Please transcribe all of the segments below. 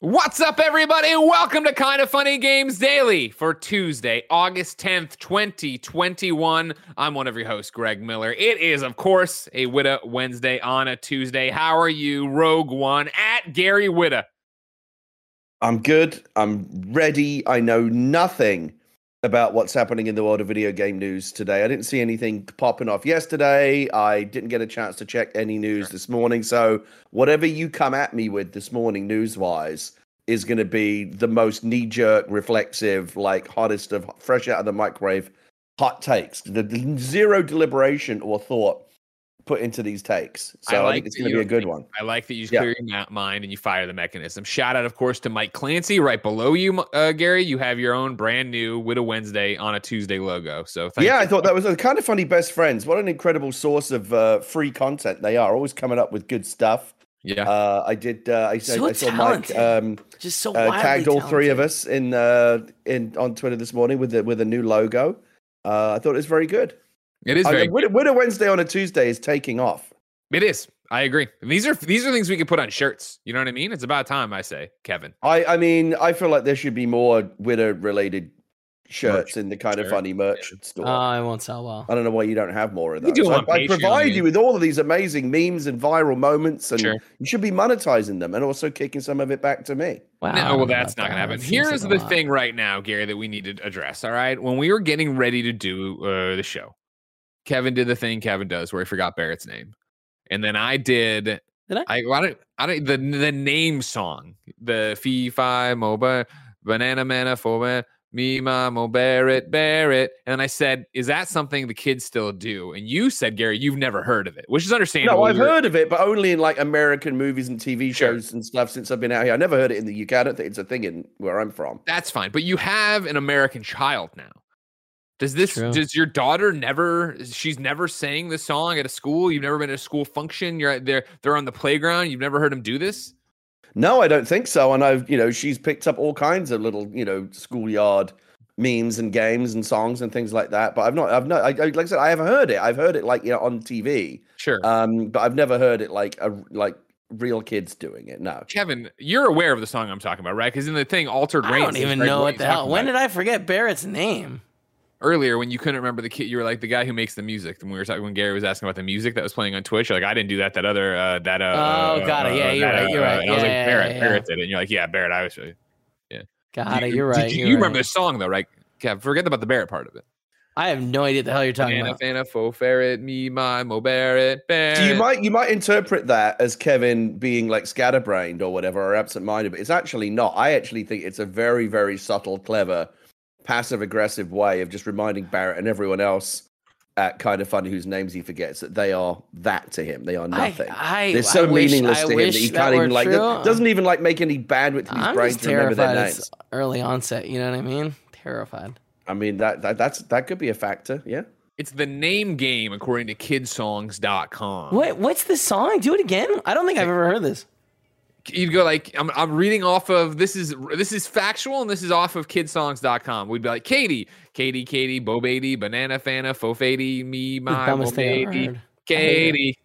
What's up, everybody? Welcome to Kind of Funny Games Daily for Tuesday, August 10th, 2021. I'm one of your hosts, Greg Miller. It is, of course, a Whitta Wednesday on a Tuesday. How are you, Rogue One, at Gary Whitta? I'm good. I'm ready. I know nothing about what's happening in the world of video game news today. I didn't see anything popping off yesterday. I didn't get a chance to check any news this morning. So, whatever you come at me with this morning, news wise, is going to be the most knee jerk, reflexive, like hottest of fresh out of the microwave hot takes. The, the zero deliberation or thought put into these takes. So I, like I think it's going to be a good one. I like that you yeah. clear your mind and you fire the mechanism. Shout out, of course, to Mike Clancy right below you, uh, Gary. You have your own brand new Whitta Wednesday on a Tuesday logo. So yeah, you. I thought that was a kind of funny. Best friends. What an incredible source of uh, free content they are. Always coming up with good stuff. Yeah, uh, I did. Uh, I, so I, saw Mike um, just so uh, tagged all talented. three of us in uh, in on Twitter this morning with the, with a new logo. Uh, I thought it was very good. It is very. Whitta, Whitta Wednesday on a Tuesday is taking off. It is. I agree. These are these are things we could put on shirts. You know what I mean? It's about time. I say, Kevin. I I mean, I feel like there should be more Whitta related shirts merch. in the kind of funny merch yeah. store. Oh, I won't sell well. I don't know why you don't have more of those. Do I, I provide you with all of these amazing memes and viral moments, and sure. you should be monetizing them and also kicking some of it back to me. Wow. No, well, that's not going to happen. Here's the thing right now, Gary, that we need to address. All right. When we were getting ready to do uh, the show, Kevin did the thing Kevin does where he forgot Barrett's name and then I did. Did I? I, I don't. I don't. The the name song, the fee fi moba banana mana for me mom Barrett Barrett, and I said, "Is that something the kids still do?" And you said, "Gary, you've never heard of it," which is understandable. No, I've heard of it, but only in like American movies and TV shows sure. and stuff since I've been out here. I never heard it in the UK. I don't think it's a thing in where I'm from. That's fine, but you have an American child now. Does this True. does your daughter never she's never sang this song at a school? You've never been at a school function, you're there they're on the playground, you've never heard them do this? No, I don't think so. And I've, you know, she's picked up all kinds of little, you know, schoolyard memes and games and songs and things like that. But I've not, I've not, I, like I said, I have heard it. I've heard it like, you know, on TV. Sure. Um, but I've never heard it like a, like real kids doing it. No. Kevin, you're aware of the song I'm talking about, right? Because in the thing, Altered Rain. I don't even know what the hell. When did I forget Barrett's name? Earlier when you couldn't remember the kid, you were like the guy who makes the music. When we were talking, when Gary was asking about the music that was playing on Twitch, you're like, I didn't do that. That other, uh, that, uh, oh, got it. Yeah, uh, you're that, right. You're right. I was yeah, like, Barrett, yeah, Barrett did it. And you're like, yeah, Barrett, I was, really, yeah. Got you, it. You're right. You, you're you right. remember the song though, right? Kev, forget about the Barrett part of it. I have no idea the hell you're talking Fana, about. Fana, fo, ferret, me, my, mo, Barrett, Barrett. So you might you might interpret that as Kevin being like scatterbrained or whatever or absent-minded, but it's actually not. I actually think it's a very very subtle, clever, passive aggressive way of just reminding Barrett and everyone else at kind of funny whose names he forgets that they are that to him. They are nothing. I, I, They're so I wish, meaningless I to him wish that he that can't even were like true. doesn't even like make any bandwidth in his I'm brain just to remember their terrified names. it's early onset. You know what I mean? Terrified. I mean that, that that's that could be a factor. Yeah. It's the name game according to kidsongs.com. What? What's the song? Do it again. I don't think I've ever heard this. You'd go like I'm, I'm reading off of this is this is factual and this is off of kidsongs.com. We'd be like Katie, Katie, Katie, Bo Beatty, Banana Fana, Fofady, me, my, dumbest Bo thing I've ever Katie.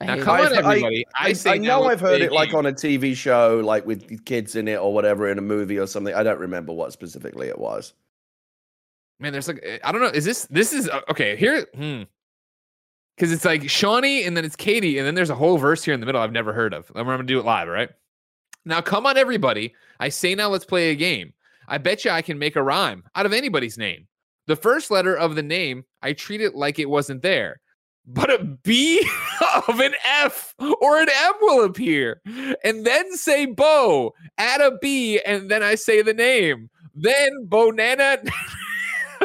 I Now come on, everybody. I, I, say I know now I've heard it's it like on a TV show, like with kids in it or whatever, in a movie or something. I don't remember what specifically it was. man. There's like I don't know. Is this this is uh, okay here? Hmm. Because it's like Shawnee and then it's Katie and then there's a whole verse here in the middle I've never heard of. I'm gonna do it live, all right? Now come on, everybody. I say now let's play a game. I bet you I can make a rhyme out of anybody's name. The first letter of the name, I treat it like it wasn't there. But a B of an F or an M will appear. And then say Bo, add a B, and then I say the name. Then Bonana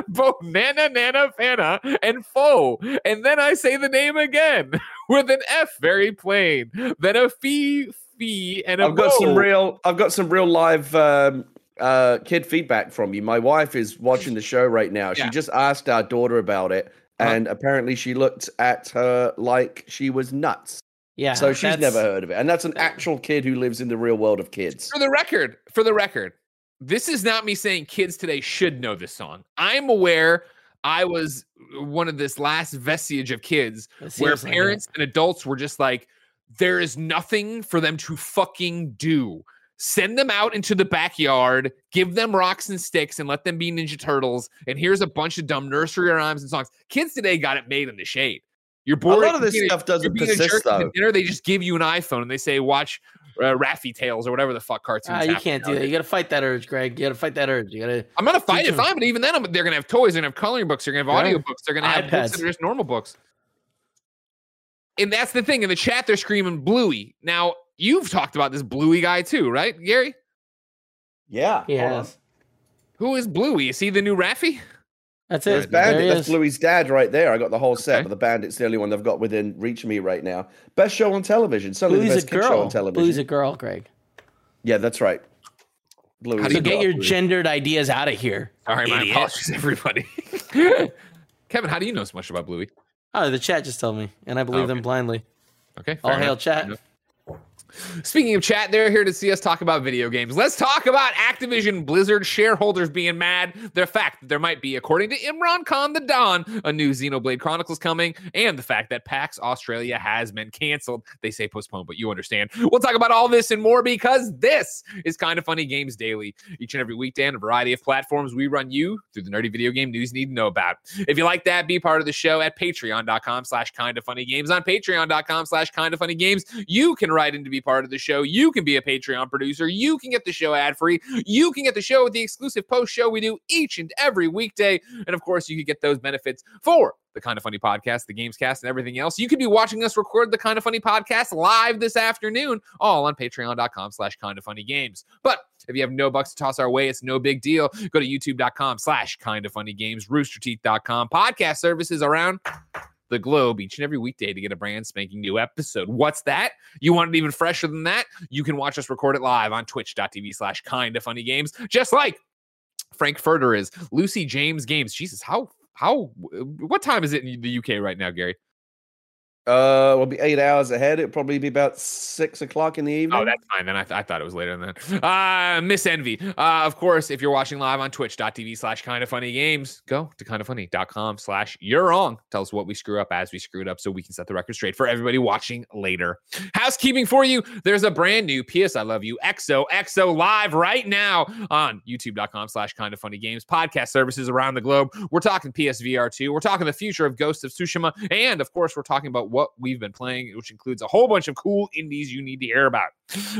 both Nana, Nana, Fana, and Foe. And then I say the name again with an F, very plain. Then a fee, fee, and a I've got some real. I've got some real live um, uh, kid feedback from you. My wife is watching the show right now. She Yeah. just asked our daughter about it, Uh-huh. and apparently she looked at her like she was nuts. Yeah. so she's never heard of it, and that's an actual kid who lives in the real world of kids. For the record, for the record, this is not me saying kids today should know this song. I'm aware I was one of this last vestige of kids where seems like parents and adults were just like, there is nothing for them to fucking do. Send them out into the backyard, give them rocks and sticks, and let them be Ninja Turtles. And here's a bunch of dumb nursery rhymes and songs. Kids today got it made in the shade. You're A lot of this stuff doesn't being a persist, though. dinner, they just give you an iPhone and they say, watch uh, Raffi Tales or whatever the fuck cartoons. Ah, you can't do nowadays. that. You got to fight that urge, Greg. You got to fight that urge. You got to. I'm gonna fight it fine, but even then, I'm, they're gonna have toys. They're gonna have coloring books. They're gonna have Yeah. audio books. They're gonna have books that are just normal books. And that's the thing. In the chat, they're screaming Bluey. Now you've talked about this Bluey guy too, right, Gary? Yeah, hold. Yes. Who is Bluey? Is he the new Raffi? That's Right, it. Bandit, There that's is. Bluey's dad right there. I got the whole set, Okay. but the Bandit's the only one they've got within reach of me right now. Best show on television. Certainly Bluey's the a best show girl. on television. Bluey's a girl, Greg. yeah, that's right. Bluey's How do So you get girl. your gendered ideas out of here. All right, my Idiot. apologies, everybody. Kevin, how do you know so much about Bluey? Oh, the chat just told me, and I believe oh, okay. them blindly. Okay, All fair hail enough. chat. Speaking of chat, they're here to see us talk about video games. Let's talk about Activision Blizzard shareholders being mad. The fact that there might be, according to Imran Khan the Don, a new Xenoblade Chronicles coming, and the fact that PAX Australia has been canceled. They say postponed, but you understand. We'll talk about all this and more because this is Kind of Funny Games Daily. Each and every weekday on a variety of platforms, we run you through the nerdy video game news you need to know about. If you like that, be part of the show at patreon.com slash kind of funny games. On patreon.com slash kind of funny games, you can write in to be part of the show. You can be a Patreon producer. You can get the show ad free. You can get the show with the exclusive post show we do each and every weekday. And of course, you can get those benefits for the Kind of Funny podcast, the Gamescast, and everything else. You could be watching us record the Kind of Funny podcast live this afternoon, all on patreon.com slash kind of funny games. But if you have no bucks to toss our way, it's no big deal. Go to youtube.com slash kind of funny games, roosterteeth.com, podcast services around the globe each and every weekday to get a brand spanking new episode. What's that? You want it even fresher than that? You can watch us record it live on twitch.tv slash kind of funny games, just like Frank Furter is, Lucy James Games. Jesus, how how what time is it in the UK right now, Gary? Uh, we'll be eight hours ahead. It'll probably be about six o'clock in the evening. Oh, that's fine. Then I, th- I thought it was later than that. Uh, Miss Envy. Uh, of course, if you're watching live on twitch.tv slash kind of funny games, go to kindoffunny.com slash you're wrong. Tell us what we screw up as we screwed up so we can set the record straight for everybody watching later. Housekeeping for you. There's a brand new PS I Love You XO XO live right now on youtube.com slash kind of funny games podcast services around the globe. We're talking PSVR 2. We're talking the future of Ghost of Tsushima. And of course, we're talking about what we've been playing, which includes a whole bunch of cool indies you need to hear about.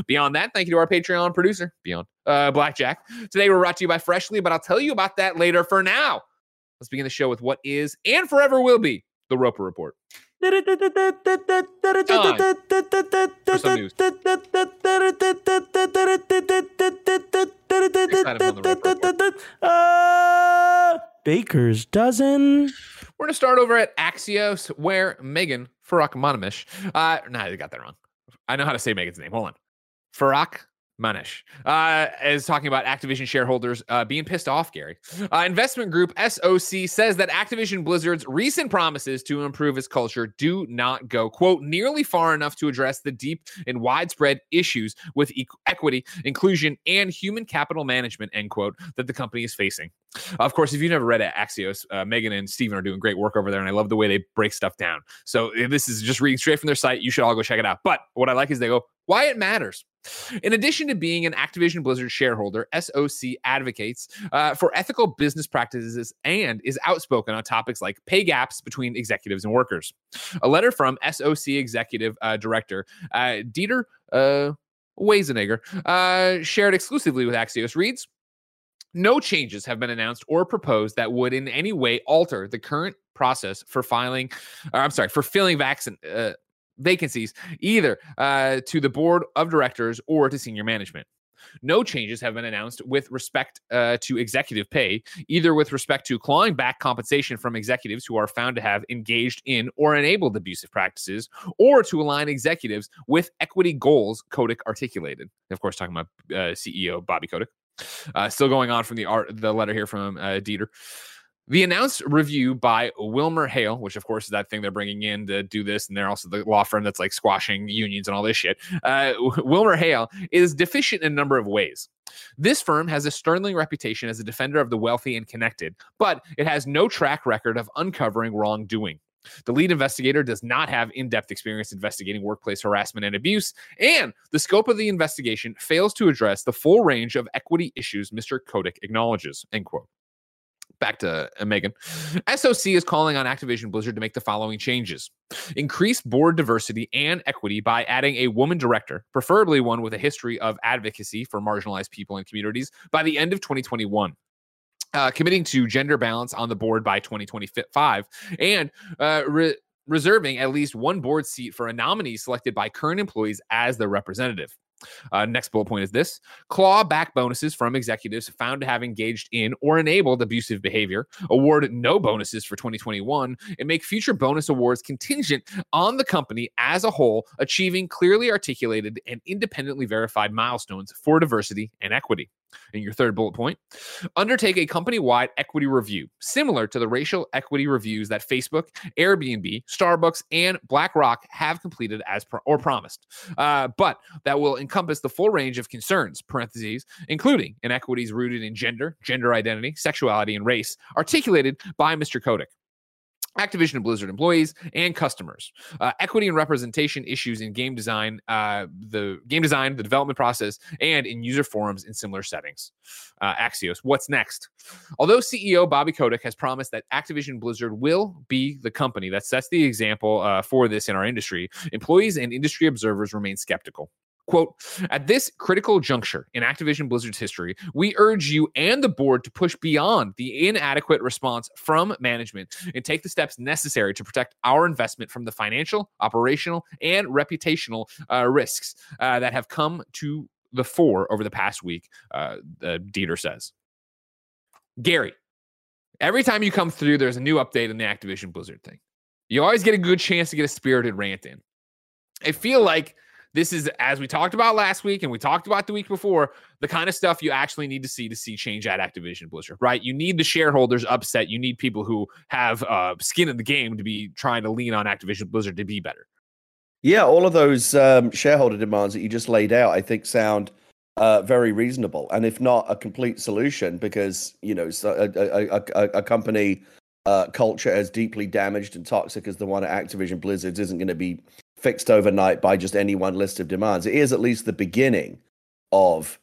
Beyond that, thank you to our Patreon producer, Beyond uh, Blackjack. Today we're brought to you by Freshly, but I'll tell you about that later. For now, let's begin the show with what is and forever will be the Roper Report. Baker's dozen. We're going to start over at Axios, where Megan Farak Manamish, uh, nah, I got that wrong. I know how to say Megan's name. Hold on. Farak Manish uh, is talking about Activision shareholders uh, being pissed off, Gary. Uh, investment group SOC says that Activision Blizzard's recent promises to improve its culture do not go, quote, nearly far enough to address the deep and widespread issues with e- equity, inclusion, and human capital management, end quote, that the company is facing. Of course, if you've never read Axios, uh, Megan and Steven are doing great work over there, and I love the way they break stuff down. So this is just reading straight from their site. You should all go check it out. But what I like is they go, why it matters. In addition to being an Activision Blizzard shareholder, SOC advocates uh, for ethical business practices and is outspoken on topics like pay gaps between executives and workers. A letter from SOC executive uh, director uh, Dieter uh, Waizenegger, uh, shared exclusively with Axios, reads No changes have been announced or proposed that would in any way alter the current process for filing, or I'm sorry, for filling vaccine. Uh, vacancies either uh, to the board of directors or to senior management. No changes have been announced with respect uh, to executive pay, either with respect to clawing back compensation from executives who are found to have engaged in or enabled abusive practices, or to align executives with equity goals Kotick articulated. Of course, talking about uh, CEO Bobby Kotick. Uh, still going on from the art, the letter here from uh, Dieter. The announced review by Wilmer Hale, which of course is that thing they're bringing in to do this, and they're also the law firm that's like squashing unions and all this shit. Uh, Wilmer Hale is deficient in a number of ways. This firm has a sterling reputation as a defender of the wealthy and connected, but it has no track record of uncovering wrongdoing. The lead investigator does not have in depth experience investigating workplace harassment and abuse, and the scope of the investigation fails to address the full range of equity issues Mr. Kotick acknowledges. End quote back to uh, Megan. SOC is calling on Activision Blizzard to make the following changes increase board diversity and equity by adding a woman director, preferably one with a history of advocacy for marginalized people and communities, by the end of 2021. Uh, committing to gender balance on the board by 2025 and uh, re- reserving at least one board seat for a nominee selected by current employees as their representative. Uh, next bullet point is this claw back bonuses from executives found to have engaged in or enabled abusive behavior, award no bonuses for 2021, and make future bonus awards contingent on the company as a whole achieving clearly articulated and independently verified milestones for diversity and equity. In your third bullet point, undertake a company wide equity review, similar to the racial equity reviews that Facebook, Airbnb, Starbucks, and BlackRock have completed as pro- or promised, uh, but that will encompass the full range of concerns, parentheses, including inequities rooted in gender, gender identity, sexuality, and race, articulated by Mr. Kotick. Activision Blizzard employees and customers, uh, equity and representation issues in game design, uh, the game design, the development process, and in user forums in similar settings. Uh, Axios, what's next? Although CEO Bobby Kotick has promised that Activision Blizzard will be the company that sets the example uh, for this in our industry, employees and industry observers remain skeptical. Quote, at this critical juncture in Activision Blizzard's history, we urge you and the board to push beyond the inadequate response from management and take the steps necessary to protect our investment from the financial, operational, and reputational uh, risks uh, that have come to the fore over the past week, uh, Dieter says. Gary, every time you come through, there's a new update on the Activision Blizzard thing. You always get a good chance to get a spirited rant in. I feel like this is, as we talked about last week and we talked about the week before, the kind of stuff you actually need to see to see change at Activision Blizzard, right? You need the shareholders upset. You need people who have uh, skin in the game to be trying to lean on Activision Blizzard to be better. Yeah, all of those um, shareholder demands that you just laid out, I think, sound uh, very reasonable, and if not a complete solution, because you know a, a, a, a company uh, culture as deeply damaged and toxic as the one at Activision Blizzard isn't going to be fixed overnight by just any one list of demands. It is at least the beginning of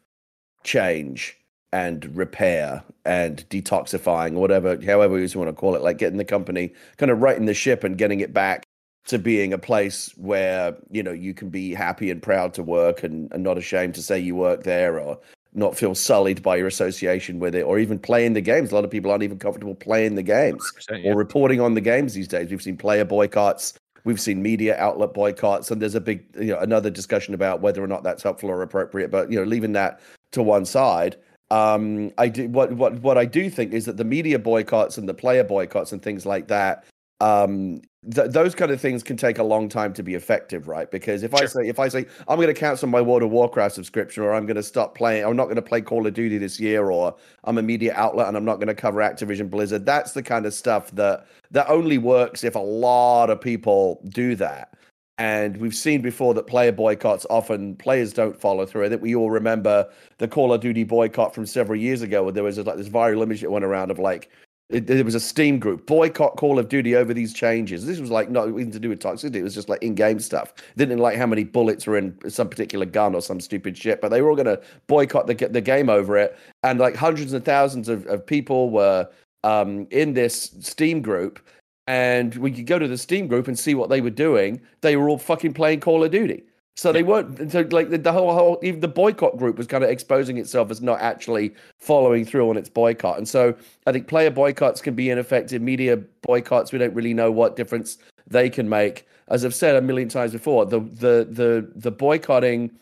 change and repair and detoxifying, whatever, however you want to call it, like getting the company kind of right in the ship and getting it back to being a place where, you know, you can be happy and proud to work and, and not ashamed to say you work there or not feel sullied by your association with it or even playing the games. A lot of people aren't even comfortable playing the games yeah. or reporting on the games these days. We've seen player boycotts We've seen media outlet boycotts, and there's a big, you know, another discussion about whether or not that's helpful or appropriate. But you know, leaving that to one side, um, I do what what what I do think is that the media boycotts and the player boycotts and things like that um, th- those kind of things can take a long time to be effective, right? Because if sure. I say if I say I'm going to cancel my World of Warcraft subscription, or I'm going to stop playing, I'm not going to play Call of Duty this year, or I'm a media outlet and I'm not going to cover Activision Blizzard, that's the kind of stuff that that only works if a lot of people do that. And we've seen before that player boycotts often players don't follow through. I think we all remember the Call of Duty boycott from several years ago, where there was like this viral image that went around of like it, there was a Steam group boycott Call of Duty over these changes. This was like not even to do with toxicity; it was just like in-game stuff. They didn't like how many bullets were in some particular gun or some stupid shit, but they were all going to boycott the the game over it. And like hundreds and thousands of, of people were um, in this Steam group, and we could go to the Steam group and see what they were doing. They were all fucking playing Call of Duty. So they weren't so like the, the, whole whole even the boycott group was kind of exposing itself as not actually following through on its boycott. And so I think player boycotts can be ineffective. Media boycotts, we don't really know what difference they can make. As I've said a million times before, the the the the boycotting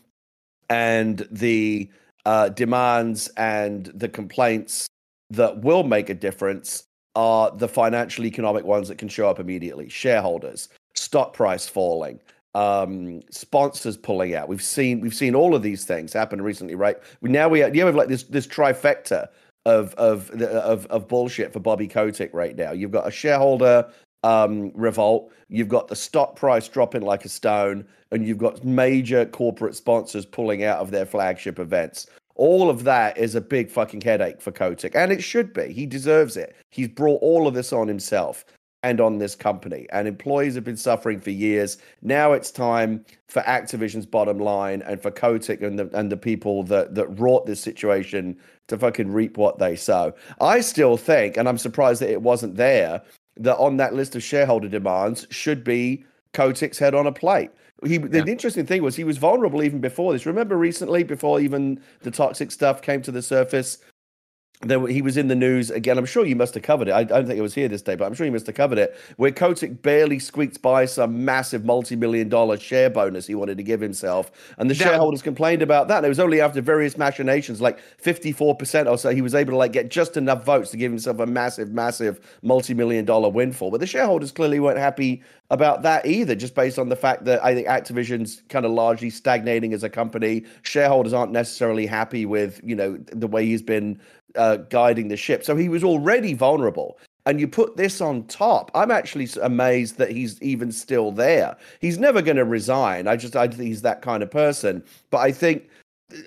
and the uh, demands and the complaints that will make a difference are the financial economic ones that can show up immediately shareholders stock price falling um sponsors pulling out. We've seen we've seen all of these things happen recently right? We now we have, you have like this this trifecta of of of of bullshit for bobby kotick right now. You've got a shareholder um revolt. You've got the stock price dropping like a stone and you've got major corporate sponsors pulling out of their flagship events. All of that is a big fucking headache for Kotick, and it should be. He deserves it. He's brought all of this on himself and on this company, and employees have been suffering for years. Now it's time for Activision's bottom line and for Kotick and the and the people that that wrought this situation to fucking reap what they sow. I still think, and I'm surprised that it wasn't there, that on that list of shareholder demands should be Kotick's head on a plate. He, the Yeah. interesting thing was he was vulnerable even before this. Remember recently, before even the toxic stuff came to the surface, there he was in the news again. I'm sure you must have covered it. I don't think it was here this day, but I'm sure you must have covered it. Where Kotick barely squeaked by some massive multi-million dollar share bonus he wanted to give himself, and the That- shareholders complained about that. And it was only after various machinations, like 54 percent or so, he was able to like get just enough votes to give himself a massive, massive multi-million dollar windfall. But the shareholders clearly weren't happy about that either, just based on the fact that I think Activision's kind of largely stagnating as a company. Shareholders aren't necessarily happy with you know the way he's been uh, guiding the ship. So he was already vulnerable. And you put this on top. I'm actually amazed that he's even still there. He's never going to resign. I just I think he's that kind of person. But I think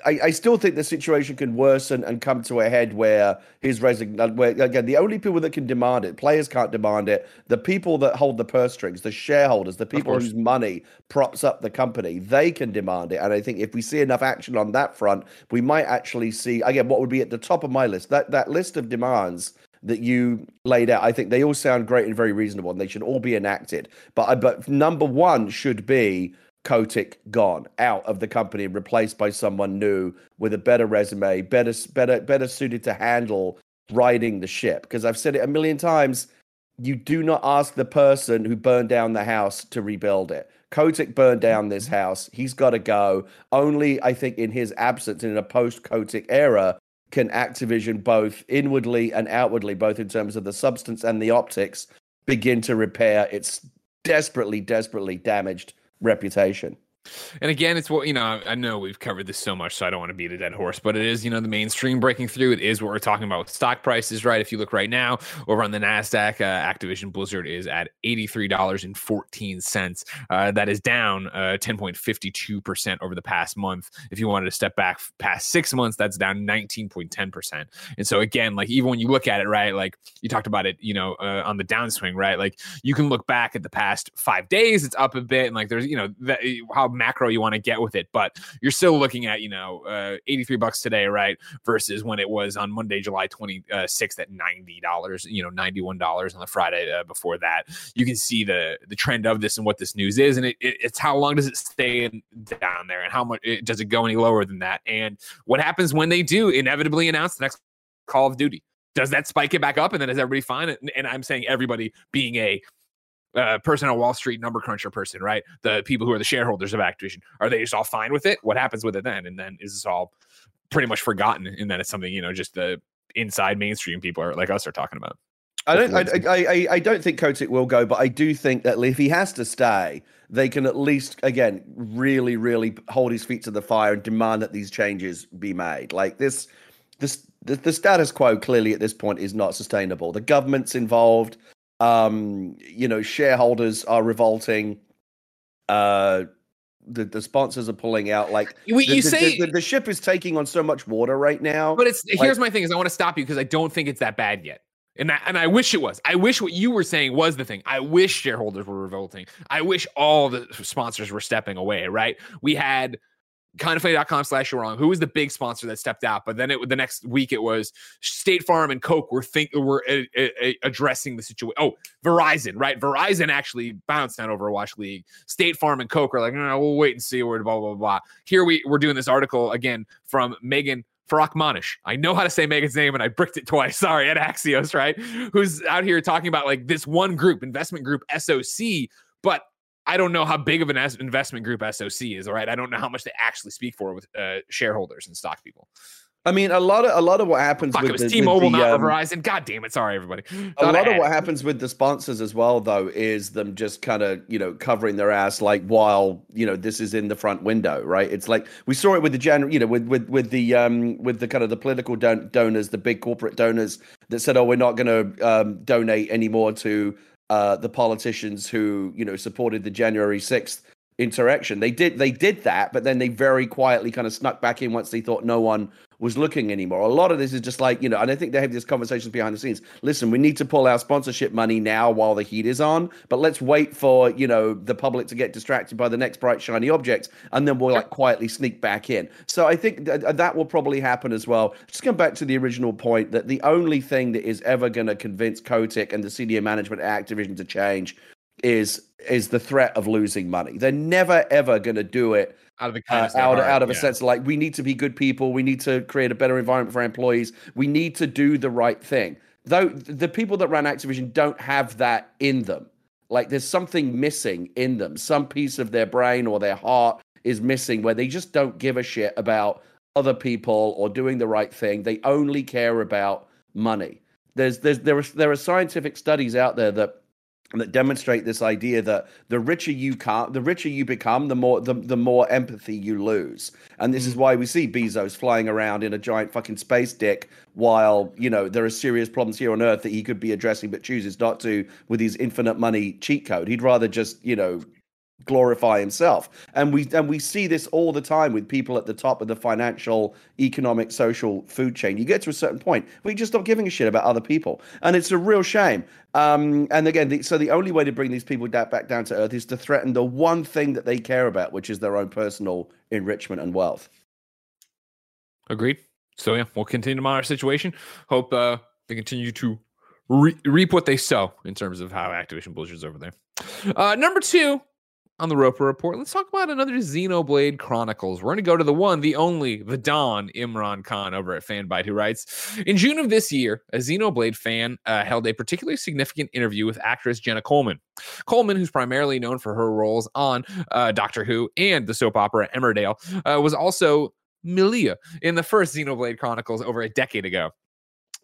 I, I still think the situation can worsen and come to a head where his resignation. Uh, where again, the only people that can demand it, players can't demand it. The people that hold the purse strings, the shareholders, the people whose money props up the company, they can demand it. And I think if we see enough action on that front, we might actually see again what would be at the top of my list. That that list of demands that you laid out, I think they all sound great and very reasonable, and they should all be enacted. But I- but number one should be Kotick gone out of the company and replaced by someone new with a better resume, better better better suited to handle riding the ship. Because I've said it a million times, you do not ask the person who burned down the house to rebuild it. Kotick burned down this mm-hmm. house. He's got to go. Only I think in his absence in a post Kotick era can Activision both inwardly and outwardly, both in terms of the substance and the optics, begin to repair its desperately, desperately damaged reputation. And again, it's what you know. I know we've covered this so much, so I don't want to beat a dead horse, but it is you know the mainstream breaking through. It is what we're talking about with stock prices, right? If you look right now over on the Nasdaq, uh, Activision Blizzard is at eighty three dollars and fourteen cents. Uh, that is down uh, ten point fifty two percent over the past month. If you wanted to step back past six months, that's down nineteen point ten percent. And so again, like even when you look at it, right, like you talked about it, you know, uh, on the downswing, right? Like you can look back at the past five days, it's up a bit, and like there's you know that, how macro you want to get with it, but you're still looking at you know uh, 83 bucks today, right? Versus when it was on Monday, July 26th at 90 dollars, you know, 91 dollars on the Friday uh, before that. You can see the the trend of this and what this news is, and it, it, it's how long does it stay in, down there, and how much it, does it go any lower than that, and what happens when they do inevitably announce the next Call of Duty. Does that spike it back up, and then is everybody fine? And, and I'm saying everybody being a uh, person on Wall Street, number cruncher person, right? The people who are the shareholders of Activision, are they just all fine with it? What happens with it then? And then is this all pretty much forgotten? And then it's something you know, just the inside mainstream people are like us are talking about. I don't. I, I, I, don't think Kotick will go, but I do think that if he has to stay, they can at least again really, really hold his feet to the fire and demand that these changes be made. Like this, this, the, the status quo clearly at this point is not sustainable. The government's involved. Um, you know, shareholders are revolting. Uh, the the sponsors are pulling out. Like the, you the- say- the, the ship is taking on so much water right now. But it's Like- here's my thing: is I want to stop you because I don't think it's that bad yet. And that, and I wish it was. I wish what you were saying was the thing. I wish shareholders were revolting. I wish all the sponsors were stepping away. Right? We had kindoffunny.com slash you're wrong who was the big sponsor that stepped out but then it the next week it was state farm and coke were think were uh, uh, uh, addressing the situation oh verizon right verizon actually bounced on overwatch league state farm and coke are like no, we'll wait and see where blah blah blah here we we're doing this article again from megan Farakmanish. I know how to say Megan's name and I bricked it twice. Sorry, at Axios, right? Who's out here talking about like this one group, investment group SOC, but I don't know how big of an investment group SOC is. All right, I don't know how much they actually speak for with uh, shareholders and stock people. I mean, a lot of a lot of what happens Fuck, with it was the, T-Mobile, the, not um, Verizon. God damn it! Sorry, everybody. a Thought I lot of what happens with the sponsors as well though is them just kind of you know covering their ass like while you know this is in the front window right it's like we saw it with the general you know with with with the um with the kind of the political don- donors the big corporate donors that said oh we're not going to um, donate anymore to uh the politicians who you know supported the january 6th insurrection they did they did that but then they very quietly kind of snuck back in once they thought no one was looking anymore. A lot of this is just like, you know, and I think they have these conversations behind the scenes. Listen, we need to pull our sponsorship money now while the heat is on, but let's wait for, you know, the public to get distracted by the next bright, shiny object, and then we'll like quietly sneak back in. So I think th- that will probably happen as well. Just come back to the original point that the only thing that is ever going to convince Kotick and the senior management at Activision to change is is the threat of losing money. They're never ever going to do it out of the uh, out out of a sense of like we need to be good people. We need to create a better environment for our employees. We need to do the right thing. Though the people that run activision don't have that in them. Like there's something missing in them. Some piece of their brain or their heart is missing where they just don't give a shit about other people or doing the right thing. They only care about money. There's there's there are there are scientific studies out there that that demonstrate this idea that the richer you come, the richer you become, the more the, the more empathy you lose. And this is mm. why we see Bezos flying around in a giant fucking space dick while, you know, there are serious problems here on Earth that he could be addressing but chooses not to with his infinite money cheat code. He'd rather just, you know, glorify himself. And we and we see this all the time with people at the top of the financial, economic, social food chain. You get to a certain point you just stop giving a shit about other people. And it's a real shame. Um, and again, the, so the only way to bring these people back down to earth is to threaten the one thing that they care about, which is their own personal enrichment and wealth. Agreed. So yeah, we'll continue to monitor situation. Hope uh, they continue to re- reap what they sow in terms of how Activision Blizzard's over there. Uh, number two on the Roper Report, let's talk about another Xenoblade Chronicles. We're going to go to the one, the only, the Don Imran Khan over at Fanbyte, who writes In June of this year, a Xenoblade fan uh, held a particularly significant interview with actress Jenna Coleman. Coleman, who's primarily known for her roles on uh, Doctor Who and the soap opera Emmerdale, uh, was also Melia in the first Xenoblade Chronicles over a decade ago.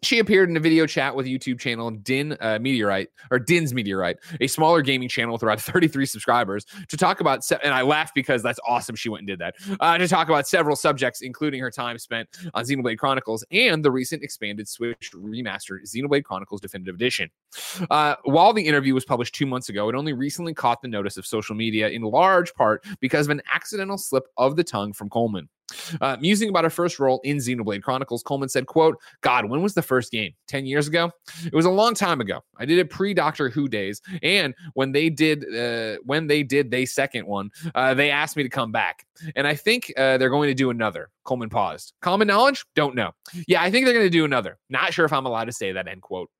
She appeared in a video chat with YouTube channel Din uh, Meteorite or Din's Meteorite, a smaller gaming channel with around 33 subscribers, to talk about. Se- and I laugh because that's awesome. She went and did that uh, to talk about several subjects, including her time spent on Xenoblade Chronicles and the recent expanded Switch remastered Xenoblade Chronicles Definitive Edition. Uh, while the interview was published two months ago, it only recently caught the notice of social media in large part because of an accidental slip of the tongue from Coleman. Uh, musing about her first role in Xenoblade Chronicles, Coleman said, quote, God, when was the first game? 10 years ago? It was a long time ago. I did it pre-Doctor Who days. And when they did uh, when they did they second one, uh, they asked me to come back. And I think uh, they're going to do another. Coleman paused. Common knowledge? Don't know. Yeah, I think they're going to do another. Not sure if I'm allowed to say that, end quote.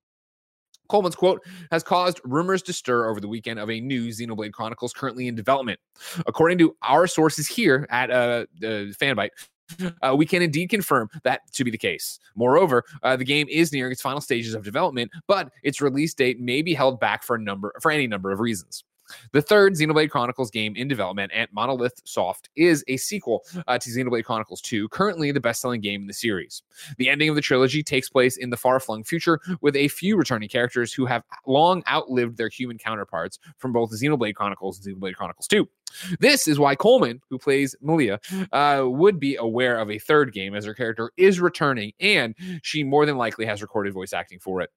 Coleman's quote has caused rumors to stir over the weekend of a new Xenoblade Chronicles currently in development. According to our sources here at uh, uh, Fanbyte, uh, we can indeed confirm that to be the case. Moreover, uh, the game is nearing its final stages of development, but its release date may be held back for a number for any number of reasons. The third Xenoblade Chronicles game in development at Monolith Soft is a sequel uh, to Xenoblade Chronicles 2, currently the best selling game in the series. The ending of the trilogy takes place in the far flung future with a few returning characters who have long outlived their human counterparts from both Xenoblade Chronicles and Xenoblade Chronicles 2. This is why Coleman, who plays Melia, uh, would be aware of a third game as her character is returning and she more than likely has recorded voice acting for it.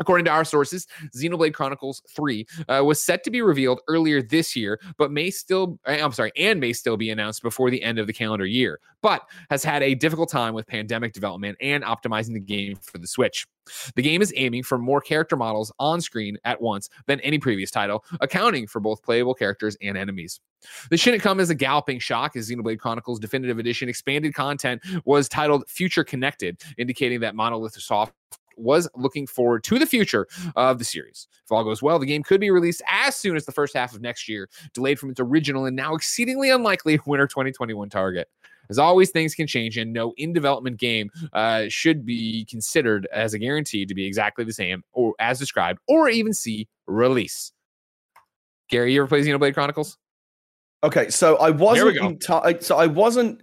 According to our sources, Xenoblade Chronicles 3 uh, was set to be revealed earlier this year, but may still, uh, I'm sorry, and may still be announced before the end of the calendar year, but has had a difficult time with pandemic development and optimizing the game for the Switch. The game is aiming for more character models on screen at once than any previous title, accounting for both playable characters and enemies. This shouldn't come as a galloping shock, as Xenoblade Chronicles Definitive Edition expanded content was titled Future Connected, indicating that Monolith Soft was looking forward to the future of the series. If all goes well, the game could be released as soon as the first half of next year, delayed from its original and now exceedingly unlikely winter 2021 target. As always, things can change, and no in development game uh, should be considered as a guarantee to be exactly the same or as described, or even see release. Gary, you ever play Xenoblade Chronicles? Okay, so I wasn't enti- so I wasn't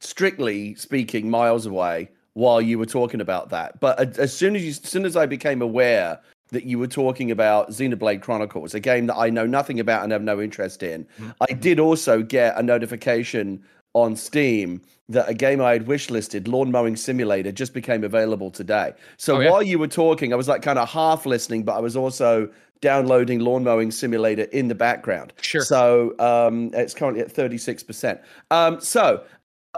strictly speaking miles away while you were talking about that. But as soon as you, as soon as I became aware that you were talking about Xenoblade Chronicles, a game that I know nothing about and have no interest in, Mm-hmm. I did also get a notification on Steam that a game I had wishlisted, Lawn Mowing Simulator, just became available today. So Oh, yeah. while you were talking, I was like kind of half listening, but I was also downloading Lawn Mowing Simulator in the background. Sure. So um, it's currently at 36%. Um, so